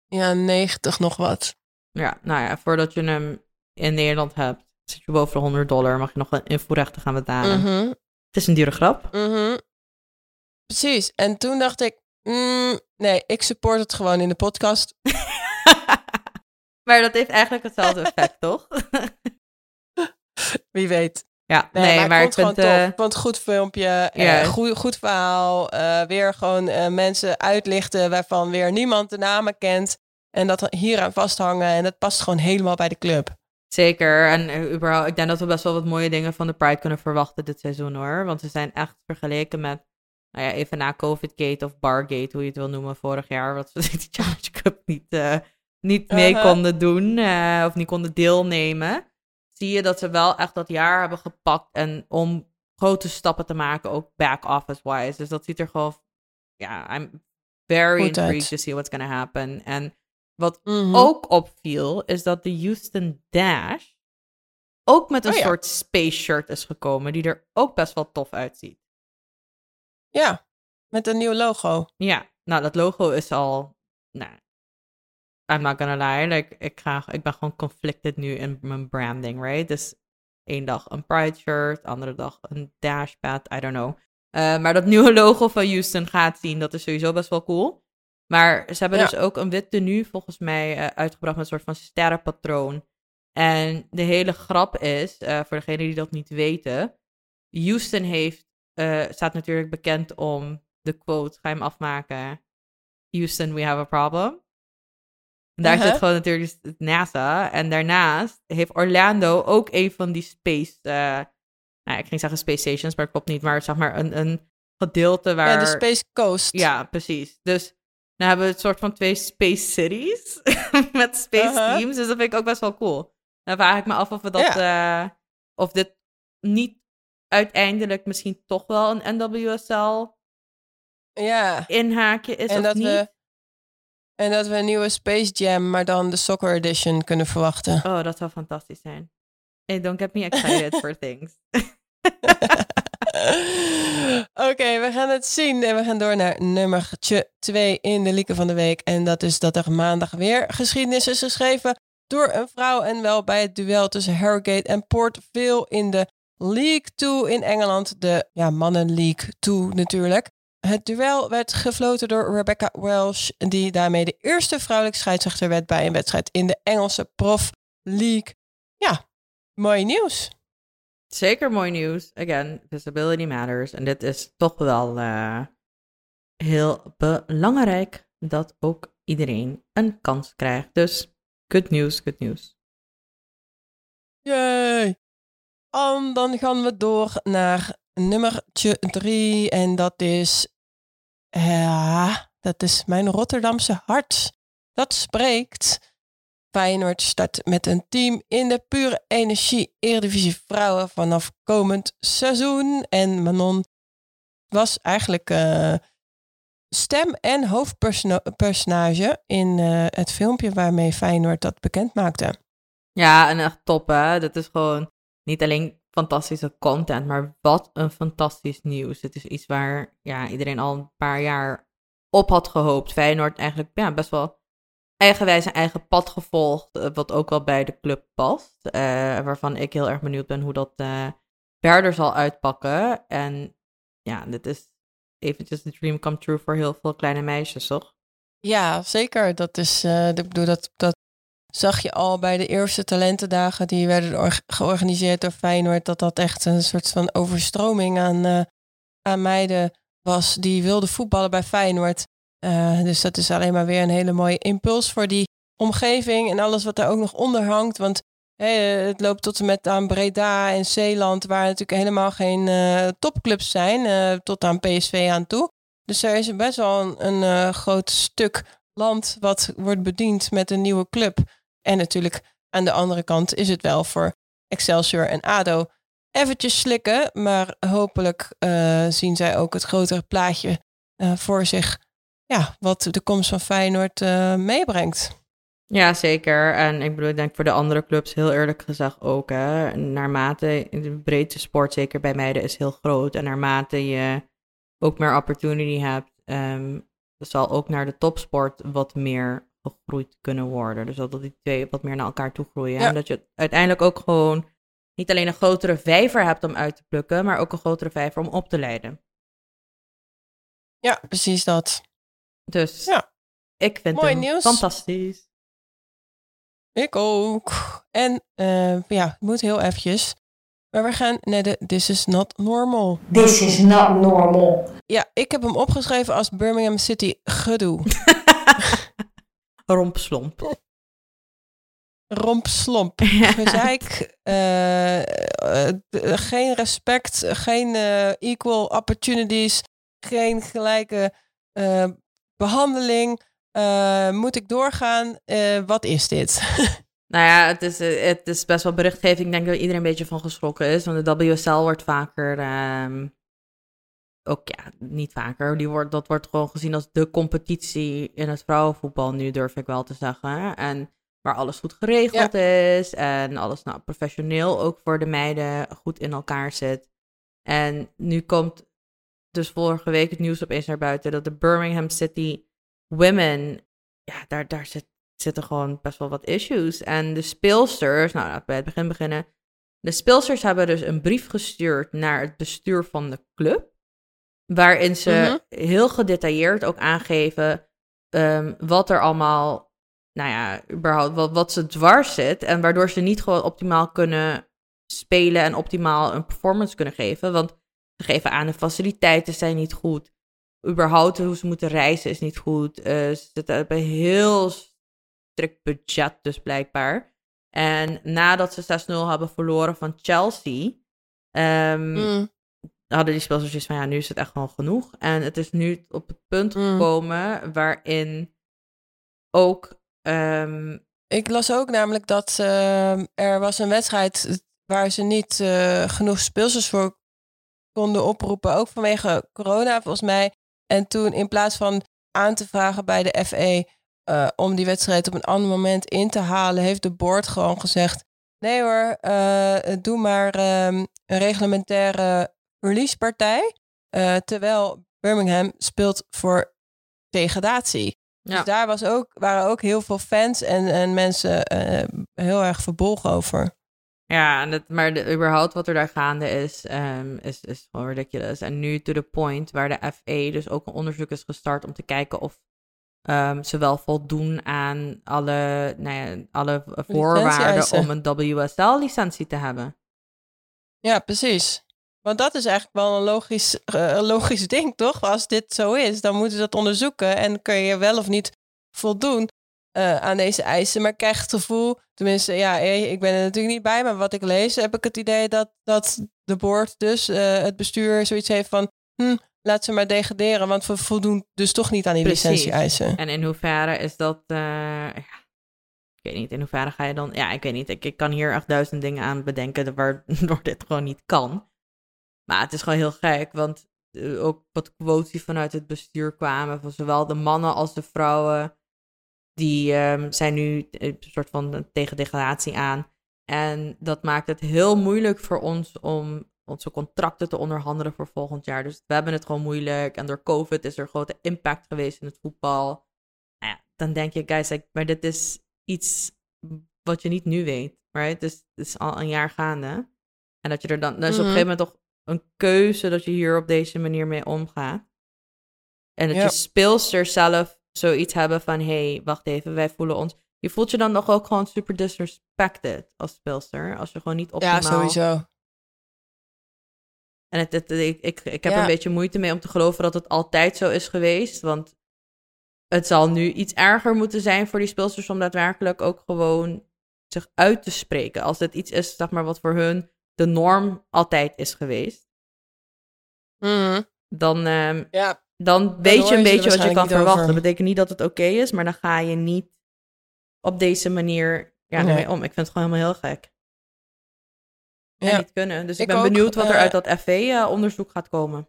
Ja, 90 nog wat. Ja, nou ja, voordat je hem in Nederland hebt, zit je boven de 100 dollar, mag je nog een invoerrechten gaan betalen. Mhm, Het is een dure grap. mhm. Precies. En toen dacht ik, mm, nee, ik support het gewoon in de podcast. maar dat heeft eigenlijk hetzelfde effect, toch? Wie weet. ja, Nee, nee, maar, ik ik vond het gewoon tof. Ik vond het goed filmpje. eh, Ja. goed, goed verhaal. eh, weer gewoon eh, mensen uitlichten waarvan weer niemand de namen kent. En dat hier aan vasthangen. En dat past gewoon helemaal bij de club. Zeker. En eh, überhaupt, ik denk dat we best wel wat mooie dingen van de Pride kunnen verwachten dit seizoen hoor. Want ze zijn echt vergeleken met, nou ja, even na COVID-gate of Bargate, hoe je het wil noemen, vorig jaar. Wat we die Challenge Cup niet, eh, niet mee Uh-huh. konden doen eh, of niet konden deelnemen. Zie je dat ze wel echt dat jaar hebben gepakt en om grote stappen te maken, ook back-office-wise. Dus dat ziet er gewoon, ja, I'm very Goed uit. intrigued to see what's gonna happen. En wat Mhm. ook opviel, is dat de Houston Dash ook met een Oh ja. soort space shirt is gekomen, die er ook best wel tof uitziet. Ja, met een nieuw logo. Ja, nou, dat logo is al, nou, I'm not gonna lie, like, ik, ga, ik ben gewoon conflicted nu in mijn branding, right? Dus één dag een Pride shirt, andere dag een dashpad, I don't know. Eh, maar dat nieuwe logo van Houston gaat zien, dat is sowieso best wel cool. Maar ze hebben Ja. dus ook een wit tenue volgens mij eh, uitgebracht met een soort van sterrenpatroon. En de hele grap is, eh, voor degenen die dat niet weten, Houston heeft, eh, staat natuurlijk bekend om de quote, ga je hem afmaken, Houston, we have a problem. En daar Uh-huh. zit gewoon natuurlijk het NASA. En daarnaast heeft Orlando ook een van die space, nou ik ging zeggen space stations, maar dat klopt niet, maar zeg maar een, een gedeelte waar... Ja, de Space Coast. Ja, precies. Dus dan hebben we het soort van twee space cities met space Uh-huh. teams. Dus dat vind ik ook best wel cool. Dan vraag ik me af of we dat, eh, of dit niet uiteindelijk misschien toch wel een NWSL Ja. inhaakje is En of dat, niet. we, en dat we een nieuwe Space Jam, maar dan de Soccer Edition kunnen verwachten. Oh, dat zou fantastisch zijn. Hey, don't get me excited for things. Oké, we gaan het zien. En we gaan door naar nummertje 2 in de Lieke van de Week. En dat is dat er maandag weer geschiedenis is geschreven door een vrouw. En wel bij het duel tussen Harrogate en Port in de League 2 in Engeland. De ja, Mannen League 2 natuurlijk. Het duel werd gefloten door Rebecca Welsh, die daarmee de eerste vrouwelijke scheidsrechter werd bij een wedstrijd in de Engelse Prof League. Ja, mooi nieuws. Zeker mooi nieuws. Again, visibility matters. En dit is toch wel eh, heel belangrijk dat ook iedereen een kans krijgt. Dus good news, good news. Yay! Um, dan gaan we door naar nummertje drie. En dat is... Ja, dat is mijn Rotterdamse hart. Dat spreekt. Feyenoord start met een team in de pure energie Eredivisie Vrouwen vanaf komend seizoen. En Manon was eigenlijk eh, stem en hoofdpersonage in eh, het filmpje waarmee Feyenoord dat bekend maakte. Ja, en echt top hè. Dit is gewoon niet alleen fantastische content, maar wat een fantastisch nieuws. Het is iets waar ja, iedereen al een paar jaar op had gehoopt. Feyenoord eigenlijk ja, best wel eigenwijs een eigen pad gevolgd, eh, wat ook wel bij de club past. eh, waarvan ik heel erg benieuwd ben hoe dat eh, verder zal uitpakken. En ja, dit is eventjes de dream come true voor heel veel kleine meisjes, toch? Ja, zeker. Dat is, ik bedoel, dat, dat zag je al bij de eerste talentendagen die werden or- georganiseerd door Feyenoord. Dat dat echt een soort van overstroming aan, aan meiden was die wilden voetballen bij Feyenoord. Eh, dus dat is alleen maar weer een hele mooie impuls voor die omgeving en alles wat daar ook nog onder hangt. Want het loopt tot en met aan Breda en Zeeland, waar natuurlijk helemaal geen eh, topclubs zijn, eh, tot aan PSV aan toe. Dus er is best wel een, een groot stuk land wat wordt bediend met een nieuwe club. En natuurlijk aan de andere kant is het wel voor Excelsior en ADO eventjes slikken. Maar hopelijk zien zij ook het grotere plaatje voor zich. Ja, wat de komst van Feyenoord eh, meebrengt. Ja, zeker. En ik bedoel, ik denk voor de andere clubs heel eerlijk gezegd ook. Hè. Naarmate de breedte sport, zeker bij meiden, is heel groot. En naarmate je ook meer opportunity hebt, ehm, zal ook naar de topsport wat meer gegroeid kunnen worden. Dus dat die twee wat meer naar elkaar toe groeien. Ja. En dat je uiteindelijk ook gewoon niet alleen een grotere vijver hebt om uit te plukken, maar ook een grotere vijver om op te leiden. Ja, precies dat. Dus Ja. ik vind Mooi hem nieuws. fantastisch. Ik ook. En eh, ja, het moet heel eventjes. Maar we gaan naar de This is not normal. This is not normal. Ja, ik heb hem opgeschreven als Birmingham City gedoe. Rompslomp. Rompslomp. Gezeik. eh, geen respect. Geen equal opportunities. Geen gelijke behandeling. Eh, moet ik doorgaan? Eh, wat is dit? Nou ja, het is, eh, het is best wel berichtgeving. Ik denk dat iedereen een beetje van geschrokken is. Want de WSL wordt vaker. ehm, ook ja, niet vaker. Die wordt, dat wordt gewoon gezien als de competitie in het vrouwenvoetbal. Nu durf ik wel te zeggen. En waar alles goed geregeld is. En alles nou, professioneel ook voor de meiden goed in elkaar zit. En nu komt dus vorige week het nieuws opeens naar buiten. Dat de Birmingham City Women. Ja, daar, daar zit zitten gewoon best wel wat issues. En de speelsters, nou laten we bij het begin beginnen. De speelsters hebben dus een brief gestuurd naar het bestuur van de club. Waarin ze heel gedetailleerd ook aangeven ehm, wat er allemaal, nou ja, überhaupt wat, wat ze dwars zit. En waardoor ze niet gewoon optimaal kunnen spelen en optimaal een performance kunnen geven. Want ze geven aan de faciliteiten zijn niet goed. Überhaupt hoe ze moeten reizen is niet goed. Eh, ze zitten bij heel strikt budget dus blijkbaar. En nadat ze 6-0 hebben verloren van Chelsea, ehm, Mm, hadden die spelers zoiets van ja, nu is het echt gewoon genoeg. En het is nu op het punt Mm. gekomen waarin ook ehm, Ik las ook namelijk dat eh, er was een wedstrijd waar ze niet eh, genoeg speelsters voor konden oproepen. Ook vanwege corona volgens mij. En toen in plaats van aan te vragen bij de FE eh, om die wedstrijd op een ander moment in te halen, heeft de board gewoon gezegd: nee hoor, eh, doe maar ehm, een reglementaire releasepartij. Eh, terwijl Birmingham speelt voor degradatie. Ja. Dus daar was ook, waren ook heel veel fans en, en mensen heel erg verbolgen over. Ja, en het, maar de, überhaupt wat er daar gaande is, ehm, is, is gewoon ridiculous. En nu to the point waar de FA dus ook een onderzoek is gestart om te kijken of ehm, ze wel voldoen aan alle, nou ja, alle voorwaarden om een WSL-licentie te hebben. Ja, precies. Want dat is eigenlijk wel een logisch, eh, een logisch ding, toch? Als dit zo is, dan moeten ze dat onderzoeken en kun je wel of niet voldoen eh, aan deze eisen. Maar ik krijg het gevoel, tenminste, ja, eh, ik ben er natuurlijk niet bij, maar wat ik lees, heb ik het idee dat, dat de board, dus eh, het bestuur, zoiets heeft van, hm, laat ze maar degraderen, want we voldoen dus toch niet aan die Precies. licentie-eisen. En in hoeverre is dat, ja, ik weet niet, in hoeverre ga je dan, ja, ik weet niet, ik, ik kan hier echt duizend dingen aan bedenken waardoor dit gewoon niet kan. Maar het is gewoon heel gek, want ook wat quotes die vanuit het bestuur kwamen, van zowel de mannen als de vrouwen, die ehm, zijn nu een soort van tegen degradatie aan. En dat maakt het heel moeilijk voor ons om onze contracten te onderhandelen voor volgend jaar. Dus we hebben het gewoon moeilijk. En door COVID is er grote impact geweest in het voetbal. Nou ja, dan denk je, guys, like, maar dit is iets wat je niet nu weet. Right? Dus het is al een jaar gaande. En dat je er dan, is op een Mhm. gegeven moment toch een keuze dat je hier op deze manier mee omgaat. En dat Ja. je speelsters zelf zoiets hebben van, hé, hey, wacht even, wij voelen ons... Je voelt je dan nog ook gewoon super disrespected als speelster. Als je gewoon niet optimaal... Ja, sowieso. En het, het- ik, ik, ik heb Ja. een beetje moeite mee om te geloven dat het altijd zo is geweest. Want het zal nu iets erger moeten zijn voor die speelsters om daadwerkelijk ook gewoon zich uit te spreken. Als het iets is, zeg maar, wat voor hun de norm altijd is geweest. Mhm. Dan, ehm, Ja, dan weet je een beetje wat je kan verwachten. Dat betekent niet dat het oké is, maar dan ga je niet op deze manier ja, Nee. ermee om. Ik vind het gewoon helemaal heel gek. En ja. niet kunnen. Dus ik, Ik ben ook, benieuwd wat er eh, uit dat FV-onderzoek gaat komen.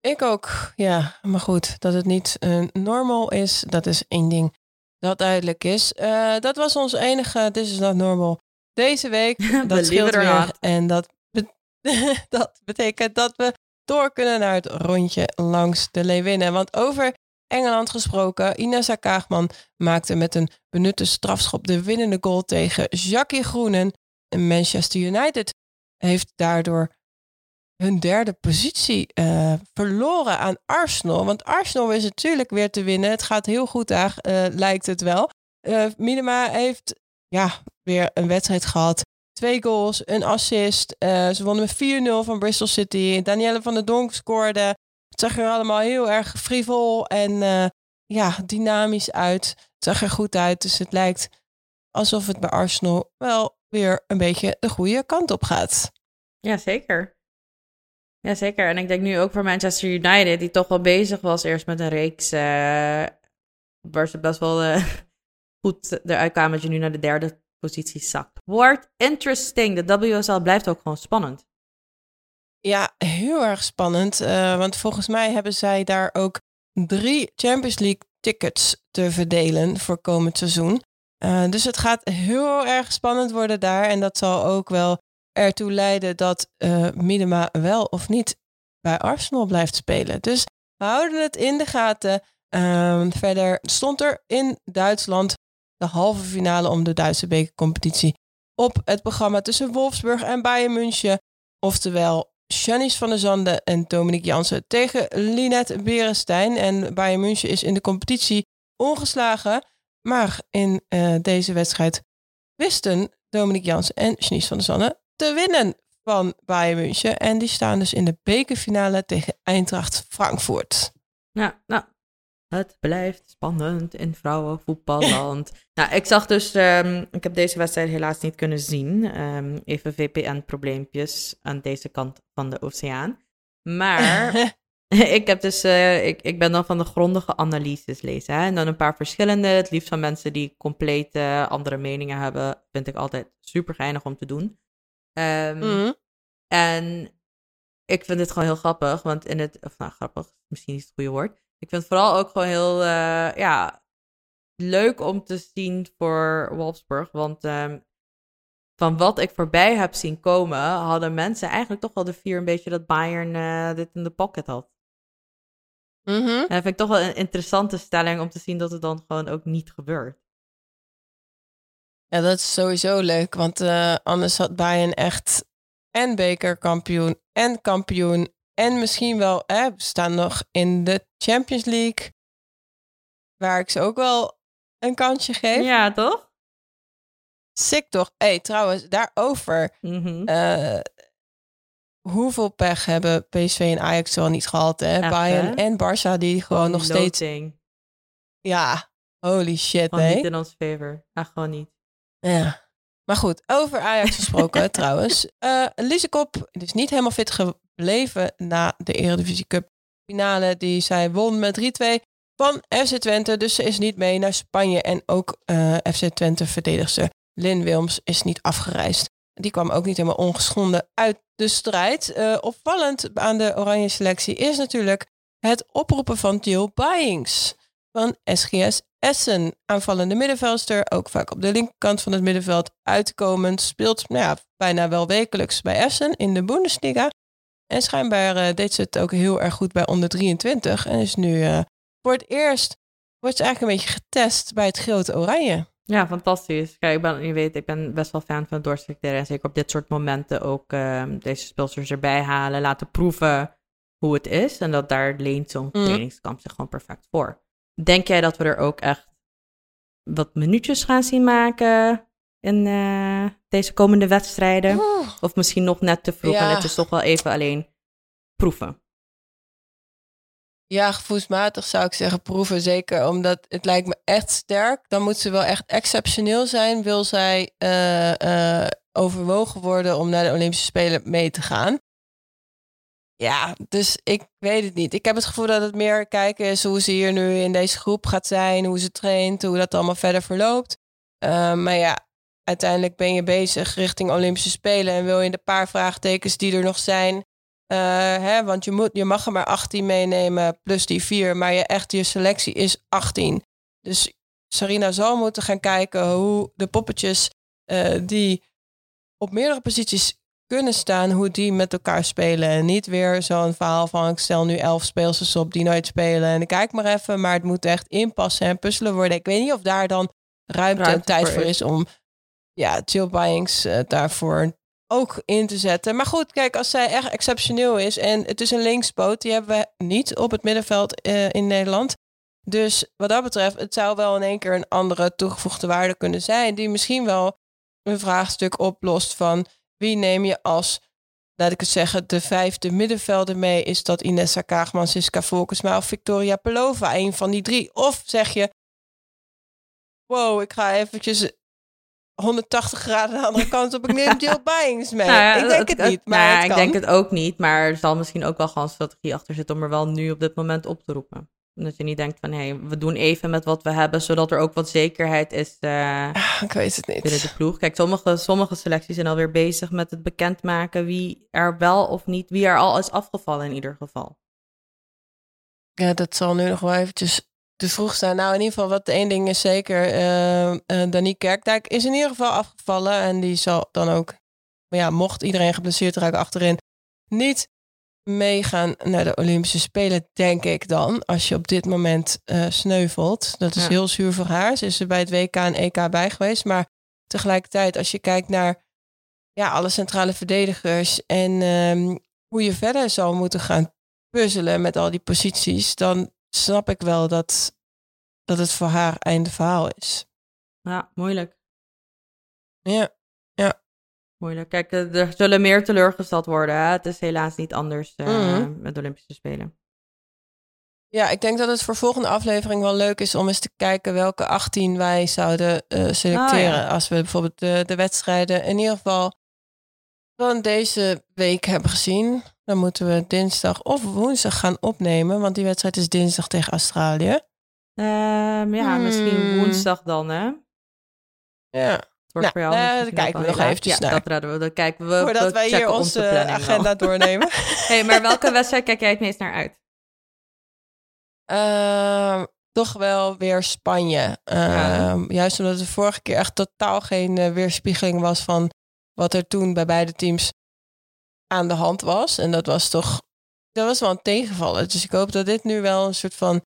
Ik ook, ja. Maar goed, dat het niet eh, normal is, dat is één ding dat duidelijk is. Eh, dat was ons enige This is not normal deze week. Dat scheelt weer. En dat, be- dat betekent dat we door kunnen naar het rondje langs de Leeuwinnen. Want over Engeland gesproken. Inessa Kaagman maakte met een benutte strafschop de winnende goal tegen Jackie Groenen. En Manchester United heeft daardoor hun derde positie uh, verloren aan Arsenal. Want Arsenal is natuurlijk weer te winnen. Het gaat heel goed daar, uh, lijkt het wel. Uh, Minima heeft ja, weer een wedstrijd gehad. Twee goals, een assist. ze wonnen met 4-0 van Bristol City. Danielle van der Donk scoorde. Het zag er allemaal heel erg frivol en ja, dynamisch uit. Het zag er goed uit. Dus het lijkt alsof het bij Arsenal wel weer een beetje de goede kant op gaat. Ja, zeker. Ja, zeker. En ik denk nu ook voor Manchester United, die toch wel bezig was eerst met een reeks uh, waar ze best wel goed eruit kwamen dat je nu naar de derde positie zakt. Wordt interesting. De WSL blijft ook gewoon spannend. Ja, heel erg spannend. Uh, want volgens mij hebben zij daar ook drie Champions League tickets te verdelen voor komend seizoen. dus het gaat heel erg spannend worden daar. En dat zal ook wel ertoe leiden dat uh, Minima wel of niet bij Arsenal blijft spelen. Dus we houden het in de gaten. Um, verder stond er in Duitsland de halve finale om de Duitse bekercompetitie op het programma tussen Wolfsburg en Bayern München. Oftewel Janice van der Zanden en Dominique Jansen tegen Linette Berenstein. En Bayern München is in de competitie ongeslagen. Maar in uh, deze wedstrijd wisten Dominique Jansen en Janice van der Zanden te winnen van Bayern München. En die staan dus in de bekerfinale tegen Eintracht Frankfurt. Ja, nou, het blijft spannend in vrouwenvoetballand. nou, ik zag dus, um, ik heb deze wedstrijd helaas niet kunnen zien. Um, even VPN-probleempjes aan deze kant van de oceaan. Maar ik, heb dus, uh, ik, ik ben dan van de grondige analyses lezen. Hè? En dan een paar verschillende, het liefst van mensen die compleet uh, andere meningen hebben. Vind ik altijd super geinig om te doen. Um, mm. En ik vind het gewoon heel grappig, want in het, of nou grappig, misschien is het goede woord. Ik vind het vooral ook gewoon heel, uh, ja, leuk om te zien voor Wolfsburg. Want um, van wat ik voorbij heb zien komen, hadden mensen eigenlijk toch wel de vier een beetje dat Bayern uh, dit in de pocket had. Mm -hmm. En dat vind ik toch wel een interessante stelling om te zien dat het dan gewoon ook niet gebeurt. Ja, dat is sowieso leuk, want uh, anders had Bayern echt en bekerkampioen en kampioen en misschien wel, hè, we staan nog in de Champions League, waar ik ze ook wel een kansje geef. Ja, toch? Sick toch? Hé, hey, trouwens, daarover. Mm -hmm. uh, hoeveel pech hebben PSV en Ajax wel niet gehad, hè? Echt, Bayern hè? en Barça die gewoon Gewoon nog steeds... loting. Ja, holy shit, hè? niet in ons favor. Echt gewoon niet. Ja. Maar goed, over Ajax gesproken trouwens. Uh, Lisekop is niet helemaal fit gebleven na de Eredivisie Cup finale. Die zij won met 3-2 van FC Twente. Dus ze is niet mee naar Spanje. En ook uh, FC Twente verdedigster Lynn Wilms is niet afgereisd. Die kwam ook niet helemaal ongeschonden uit de strijd. Uh, opvallend aan de oranje selectie is natuurlijk het oproepen van Jill Byings van SGS Essen. Aanvallende middenveldster, ook vaak op de linkerkant van het middenveld uitkomend. Speelt nou ja, bijna wel wekelijks bij Essen in de Bundesliga. En schijnbaar uh, deed ze het ook heel erg goed bij onder 23. En is nu uh, voor het eerst, wordt ze eigenlijk een beetje getest bij het grote oranje. Ja, fantastisch. Kijk, ik ben, je weet, ik ben best wel fan van doorselecteren. En zeker op dit soort momenten ook uh, deze speelsters erbij halen. Laten proeven hoe het is. En dat daar leent zo'n mm. trainingskamp zich gewoon perfect voor. Denk jij dat we er ook echt wat minuutjes gaan zien maken in uh, deze komende wedstrijden? Oeh. Of misschien nog net te vroeg Ja. en het is toch wel even alleen proeven? Ja, gevoelsmatig zou ik zeggen proeven. Zeker omdat het lijkt me echt sterk. Dan moet ze wel echt exceptioneel zijn. Wil zij eh, eh, overwogen worden om naar de Olympische Spelen mee te gaan. Ja, dus ik weet het niet. Ik heb het gevoel dat het meer kijken is hoe ze hier nu in deze groep gaat zijn. Hoe ze traint, hoe dat allemaal verder verloopt. Uh, maar ja, uiteindelijk ben je bezig richting Olympische Spelen. En wil je de paar vraagtekens die er nog zijn. Uh, hè, want je, moet, je mag er maar 18 meenemen plus die vier. Maar je echt, je selectie is 18. Dus Sarina zal moeten gaan kijken hoe de poppetjes uh, die op meerdere posities kunnen staan hoe die met elkaar spelen. En niet weer zo'n verhaal van ik stel nu elf speelsters op die nooit spelen. En ik kijk maar even, maar het moet echt inpassen en puzzelen worden. Ik weet niet of daar dan ruimte, en Ruimte tijd voor is om ja, Jill Byings eh, daarvoor ook in te zetten. Maar goed, kijk, als zij echt exceptioneel is en het is een linkspoot, die hebben we niet op het middenveld eh, in Nederland. Dus wat dat betreft, het zou wel in één keer een andere toegevoegde waarde kunnen zijn, die misschien wel een vraagstuk oplost van wie neem je als, laat ik het zeggen, de vijfde middenvelder mee? Is dat Inessa Kaagman, Siska Volkensma of Victoria Pelova? Een van die drie. Of zeg je, wow, ik ga eventjes 180 graden de andere kant op. Ik neem Jill Byings mee. Nou ja, ik denk het- het niet, maar nou het ik denk het ook niet. Maar er zal misschien ook wel gewoon een strategie achter zitten om er wel nu op dit moment op te roepen. Dat je niet denkt van, hé, we doen even met wat we hebben, zodat er ook wat zekerheid is eh, Ah, ik weet het binnen niet. de ploeg. Kijk, sommige, sommige selecties zijn alweer bezig met het bekendmaken wie er wel of niet, wie er al is afgevallen in ieder geval. Ja, dat zal nu nog wel eventjes te vroeg zijn. Nou, in ieder geval, wat één ding is zeker. eh eh, Danique Kerkdijk is in ieder geval afgevallen. En die zal dan ook, maar ja, mocht iedereen geblesseerd raken achterin, niet meegaan naar de Olympische Spelen, denk ik dan. Als je op dit moment eh, sneuvelt. Dat is Ja. heel zuur voor haar. Ze is er bij het WK en EK bij geweest. Maar tegelijkertijd, als je kijkt naar ja, alle centrale verdedigers en ehm, hoe je verder zou moeten gaan puzzelen met al die posities, dan snap ik wel dat, dat het voor haar einde verhaal is. Ja, moeilijk. Ja, Moeilijk. Kijk, eh, er zullen meer teleurgesteld worden. Hè? Het is helaas niet anders eh, Mhm. met de Olympische Spelen. ja, ik denk dat het voor volgende aflevering wel leuk is om eens te kijken welke 18 wij zouden eh, selecteren. Oh, ja. Als we bijvoorbeeld de, de wedstrijden in ieder geval van deze week hebben gezien. Dan moeten we dinsdag of woensdag gaan opnemen, want die wedstrijd is dinsdag tegen Australië. Ehm, ja, Hmm. misschien woensdag dan, hè? Ja, Nou, voor jou daar ook kijken we nog eventjes. Ja, naar. dat we. Kijken we. voordat we wij hier onze agenda doornemen. hey, maar welke wedstrijd kijk jij het meest naar uit? Ehm, toch wel weer Spanje. Ehm, Juist omdat er vorige keer echt totaal geen eh, weerspiegeling was van wat er toen bij beide teams aan de hand was. En dat was toch, dat was wel een tegenvaller. Dus ik hoop dat dit nu wel een soort van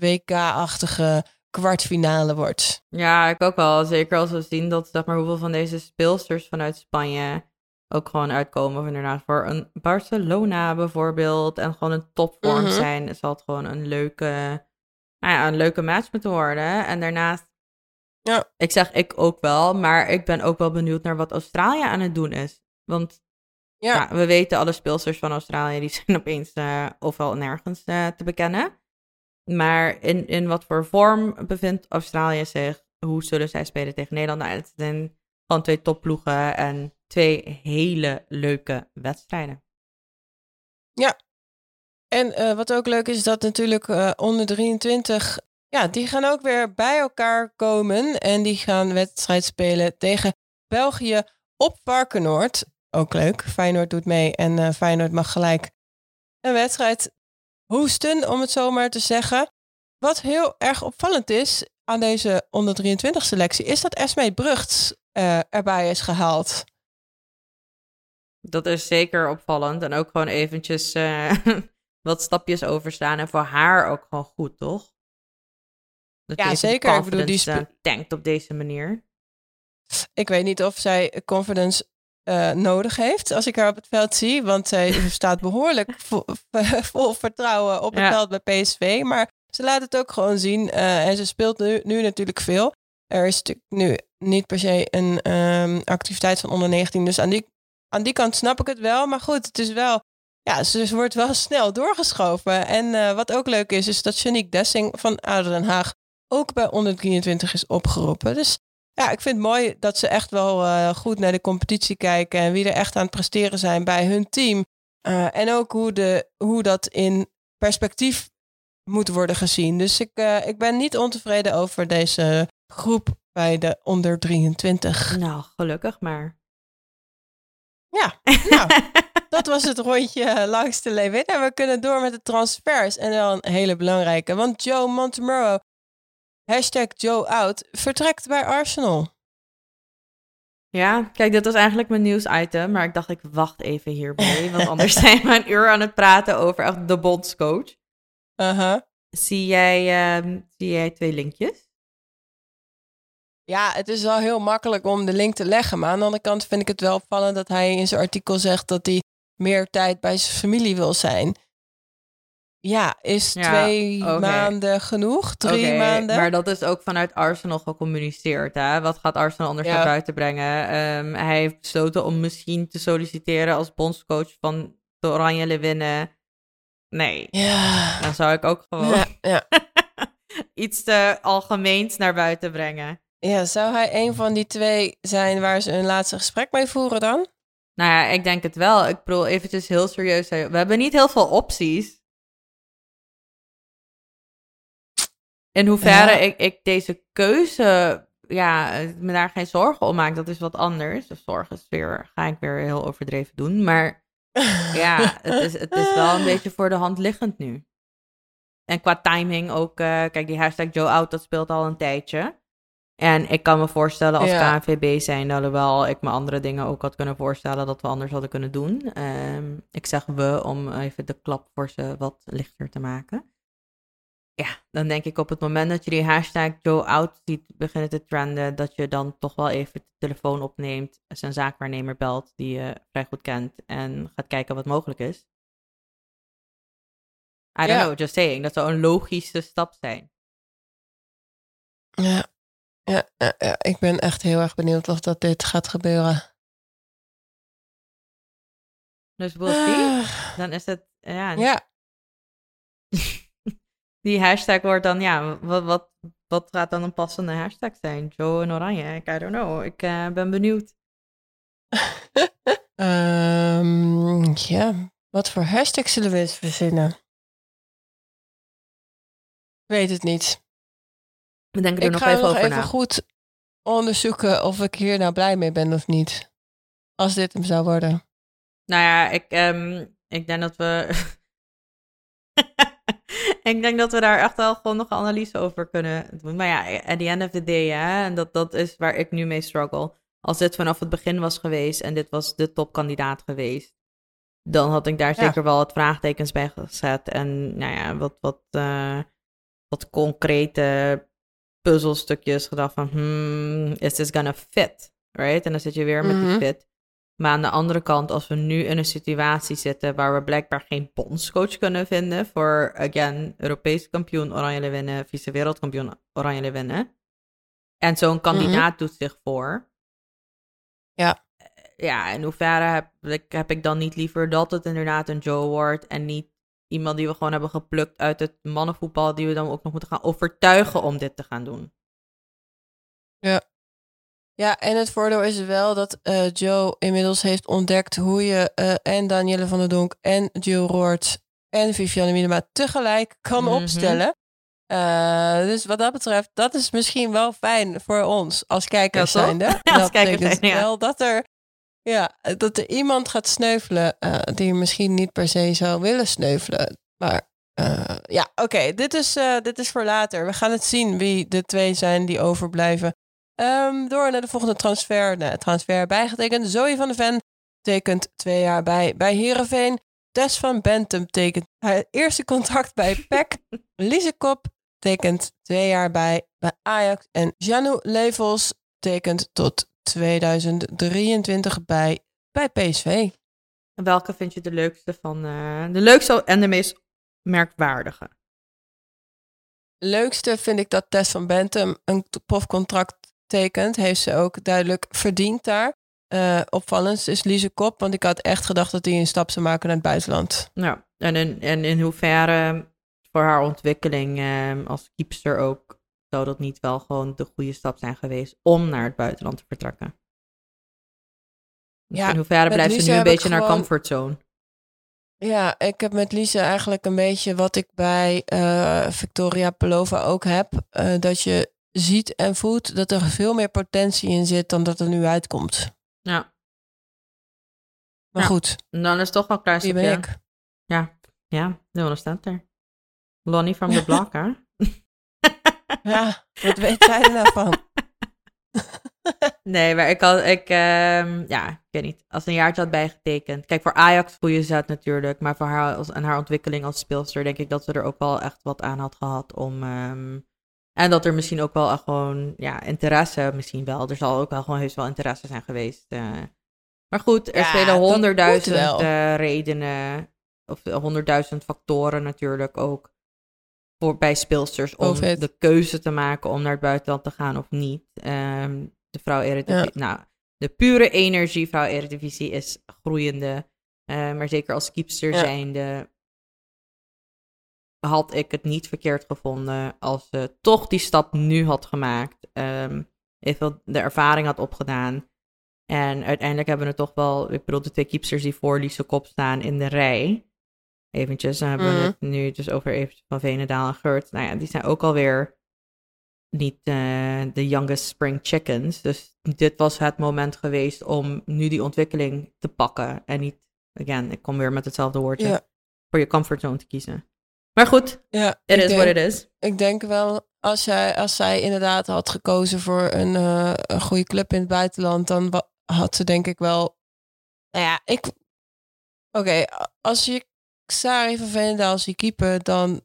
WK-achtige kwartfinale wordt. Ja, ik ook wel. Zeker als we zien dat, zeg maar, hoeveel van deze speelsters vanuit Spanje ook gewoon uitkomen. Of inderdaad voor een Barcelona bijvoorbeeld. En gewoon een topvorm Mhm. zijn. Zal het gewoon een leuke, nou ja, een leuke match moeten worden. En daarnaast, Ja. ik zeg ik ook wel. Maar ik ben ook wel benieuwd naar wat Australië aan het doen is. Want Ja, ja, we weten alle speelsters van Australië, die zijn opeens uh, ofwel nergens uh, te bekennen. Maar in, in wat voor vorm bevindt Australië zich? Hoe zullen zij spelen tegen Nederland? Nou, het zijn gewoon twee topploegen en twee hele leuke wedstrijden. En uh, wat ook leuk is, dat natuurlijk onder 23, ja, die gaan ook weer bij elkaar komen. En die gaan wedstrijd spelen tegen België op Varkenoord. Ook leuk. Feyenoord doet mee en uh, Feyenoord mag gelijk een wedstrijd hoesten, om het zo maar te zeggen. Wat heel erg opvallend is aan deze onder 23 selectie, is dat Esmee Brugt uh, erbij is gehaald. Dat is zeker opvallend. En ook gewoon eventjes uh, wat stapjes overstaan. En voor haar ook gewoon goed, toch? Dat ja, zeker. Ik bedoel, die tankt op deze manier. Ik weet niet of zij confidence uh, nodig heeft als ik haar op het veld zie. Want zij staat behoorlijk vol, vol, vertrouwen op het ja. veld bij PSV. Maar ze laat het ook gewoon zien. Uh, en ze speelt nu, nu natuurlijk veel. Er is natuurlijk nu niet per se een um, activiteit van onder 19. Dus aan die, aan die kant snap ik het wel. Maar goed, het is wel... Ja, ze wordt wel snel doorgeschoven. En uh, wat ook leuk is, is dat Janique Dessing van Ouder Den Haag ook bij onder 23 is opgeroepen. Dus ja, ik vind het mooi dat ze echt wel uh, goed naar de competitie kijken en wie er echt aan het presteren zijn bij hun team. Uh, en ook hoe, de, hoe dat in perspectief moet worden gezien. Dus ik, uh, ik ben niet ontevreden over deze groep bij de onder 23. Nou, gelukkig maar. Ja, nou, dat was het rondje langs de Lewin. En we kunnen door met de transfers. En wel een hele belangrijke, want Joe Montemurro Hashtag Joe Out vertrekt bij Arsenal. Ja, kijk, dit was eigenlijk mijn nieuwsitem, maar ik dacht ik wacht even hierbij, want anders zijn we een uur aan het praten over echt de bondscoach. Uh-huh. Zie jij, ehm, zie jij twee linkjes? Ja, het is wel heel makkelijk om de link te leggen. Maar aan de andere kant vind ik het wel opvallend dat hij in zijn artikel zegt dat hij meer tijd bij zijn familie wil zijn. Ja, is Ja, twee maanden genoeg? Drie maanden? Maar dat is ook vanuit Arsenal gecommuniceerd. Hè? Wat gaat Arsenal anders Ja. naar buiten brengen? Ehm, hij heeft besloten om misschien te solliciteren als bondscoach van de Oranje Leeuwinnen. Nee, Ja. dan zou ik ook gewoon Ja, ja. iets te algemeens naar buiten brengen. ja, zou hij een van die twee zijn waar ze een laatste gesprek mee voeren dan? Nou ja, ik denk het wel. Ik bedoel, eventjes heel serieus. We hebben niet heel veel opties. In hoeverre Ja. ik, ik deze keuze, ja, me daar geen zorgen om maak, dat is wat anders. De zorgen is weer, ga ik weer heel overdreven doen. Maar ja, het is, het is wel een beetje voor de hand liggend nu. En qua timing ook, eh, kijk, die hashtag Joe Out, dat speelt al een tijdje. En ik kan me voorstellen als Ja. KNVB zijn, alhoewel ik me andere dingen ook had kunnen voorstellen dat we anders hadden kunnen doen. Ehm, ik zeg we om even de klap voor ze wat lichter te maken. Ja, dan denk ik op het moment dat je die hashtag Joe Out ziet beginnen te trenden, dat je dan toch wel even de telefoon opneemt, zijn zaakwaarnemer belt, die je vrij goed kent, en gaat kijken wat mogelijk is. I don't Ja. know, just saying. Dat zou een logische stap zijn. Ja. Ja, ja, ja, ik ben echt heel erg benieuwd of dat dit gaat gebeuren. Dus we'll see. Ah, Dan is het, ja, Ja, die hashtag wordt dan, ja, wat, wat, wat gaat dan een passende hashtag zijn? Joe en Oranje, ik I don't know. Ik eh, ben benieuwd. Ehm, ja, wat voor hashtag zullen we eens verzinnen? Ik weet het niet. We denken er Ik nog ga even nog over even na. goed onderzoeken of ik hier nou blij mee ben of niet. Als dit hem zou worden. Nou ja, ik, ehm, ik denk dat we. ik denk dat we daar echt wel gewoon nog een analyse over kunnen doen. Maar ja, at the end of the day, hè, en dat, dat is waar ik nu mee struggle. Als dit vanaf het begin was geweest en dit was de topkandidaat geweest, dan had ik daar Ja. zeker wel wat vraagtekens bij gezet. En nou ja, wat, wat, eh, wat concrete puzzelstukjes gedacht van, hmm, is this gonna fit? Right? En dan zit je weer met Mhm. die fit. Maar aan de andere kant, als we nu in een situatie zitten waar we blijkbaar geen bondscoach kunnen vinden voor, again, Europees kampioen Oranje winnen, vice-wereldkampioen Oranje winnen. En zo'n kandidaat doet zich voor. Ja. Eh, Ja, in hoeverre heb ik, heb ik dan niet liever dat het inderdaad een Joe wordt en niet iemand die we gewoon hebben geplukt uit het mannenvoetbal, die we dan ook nog moeten gaan overtuigen om dit te gaan doen. Ja, en het voordeel is wel dat eh, Joe inmiddels heeft ontdekt hoe je eh, en Danielle van der Donk en Jill Roord en Viviane Minema tegelijk kan Mhm. opstellen. Eh, dus wat dat betreft, dat is misschien wel fijn voor ons als kijkers Ja, zijnde. Ja, als dat kijkers betekent ja. wel dat er, ja, dat er iemand gaat sneuvelen die misschien niet per se zou willen sneuvelen. Maar ja, oké, dit, is, dit is voor later. We gaan het zien wie de twee zijn die overblijven. Ehm, door naar de volgende transfer. Nou, transfer bijgetekend. Zoe van de Ven tekent twee jaar bij, bij Heerenveen. Tess van Bentum tekent haar eerste contract bij PEC. Lise Kop tekent twee jaar bij, bij Ajax. En Janou Levels tekent tot 2023 bij, bij PSV. En welke vind je de leukste van eh, de leukste en de meest merkwaardige? Leukste vind ik dat Tess van Bentum een profcontract Heeft ze ook duidelijk verdiend daar. Eh opvallend is Lise Kop, want ik had echt gedacht dat hij een stap zou maken naar het buitenland. Ja, en in, en in hoeverre voor haar ontwikkeling eh, als keepster ook, zou dat niet wel gewoon de goede stap zijn geweest om naar het buitenland te vertrekken? Dus Ja, in hoeverre blijft ze nu een beetje naar gewoon- comfortzone? Ja, ik heb met Lise eigenlijk een beetje wat ik bij eh, Victoria Pelova ook heb. eh, dat je ziet en voelt dat er veel meer potentie in zit dan dat er nu uitkomt. Ja, Maar Ja. goed, dan is het toch wel klein wie ben ik? Ja, ja, one staat er. Lonnie from the block, hè? Ja, wat weet jij er nou van? nee, maar ik had, ik, ehm, ja, ik weet niet, als een jaartje had bijgetekend. Kijk, voor Ajax goede zet natuurlijk, maar voor haar als, en haar ontwikkeling als speelster denk ik dat ze er ook wel echt wat aan had gehad om, ehm, en dat er misschien ook wel gewoon, ja, interesse misschien wel. Er zal ook wel gewoon heus wel interesse zijn geweest. eh. Maar goed, er Ja, spelen honderdduizend eh, redenen, of eh, honderdduizend factoren natuurlijk ook. Voor, bij speelsters om de keuze te maken om naar het buitenland te gaan of niet. Ehm, de vrouw Eredivisie, nou, de pure energie vrouw Eredivisie is groeiende. Maar zeker als keepster Ja. zijnde had ik het niet verkeerd gevonden als ze toch die stap nu had gemaakt. ehm even de ervaring had opgedaan. En uiteindelijk hebben we het toch wel, ik bedoel, de twee keepsters die voor Lise Kop staan in de rij. Eventjes, dan hebben we Mhm. het nu dus over eventjes van Venendaal en Geurt. Nou ja, die zijn ook alweer niet eh, de youngest spring chickens. Dus dit was het moment geweest om nu die ontwikkeling te pakken. En niet, again, ik kom weer met hetzelfde woordje, voor je comfortzone te kiezen. Maar goed, Ja, it is denk- what it is. Ik denk wel, als zij, als zij inderdaad had gekozen voor een, eh, een goede club in het buitenland, dan had ze denk ik wel. Nou ja, ik. Oké, als je Sari van Veenendaal ziet keeper, dan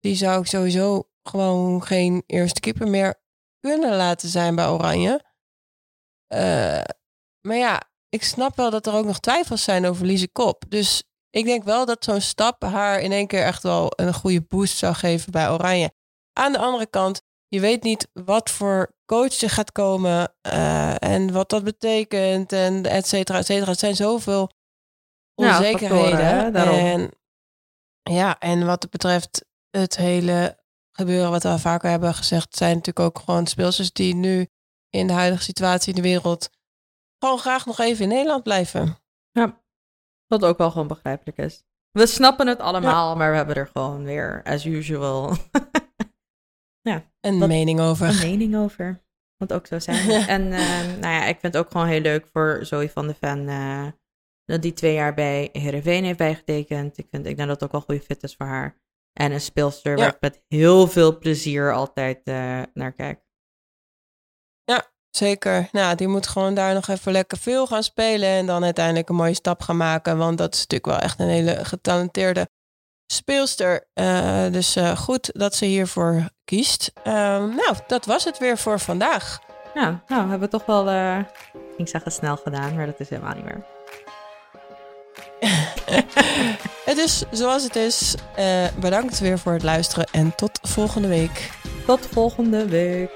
die zou ik sowieso gewoon geen eerste keeper meer kunnen laten zijn bij Oranje. Eh, maar ja, ik snap wel dat er ook nog twijfels zijn over Lise Kop. Dus ik denk wel dat zo'n stap haar in één keer echt wel een goede boost zou geven bij Oranje. Aan de andere kant, je weet niet wat voor coach er gaat komen eh, en wat dat betekent en et cetera, et cetera. Het zijn zoveel Ja, onzekerheden. factoren, hè, daarom. En ja, en wat het betreft het hele gebeuren wat we al vaker hebben gezegd, zijn natuurlijk ook gewoon speelsters die nu in de huidige situatie in de wereld gewoon graag nog even in Nederland blijven. Ja, wat ook wel gewoon begrijpelijk is. We snappen het allemaal, maar we hebben er gewoon weer, as usual, Een Wat- mening over. een mening over. Wat ook zo zijn. en ehm, nou ja, ik vind het ook gewoon heel leuk voor Zoe van de Ven eh, dat die twee jaar bij Heerenveen heeft bijgetekend. Ik, vind, ik denk dat het ook wel een goede fit is voor haar. En een speelster waar Ja. ik met heel veel plezier altijd eh, naar kijk. Zeker. Nou, die moet gewoon daar nog even lekker veel gaan spelen. En dan uiteindelijk een mooie stap gaan maken. Want dat is natuurlijk wel echt een hele getalenteerde speelster. Eh, dus eh, goed dat ze hiervoor kiest. Ehm, nou, dat was het weer voor vandaag. Ja, nou, we hebben toch wel, eh, ik ging zeggen snel gedaan, maar dat is helemaal niet meer. Het is zoals het is. Bedankt weer voor het luisteren. En tot volgende week. Tot volgende week.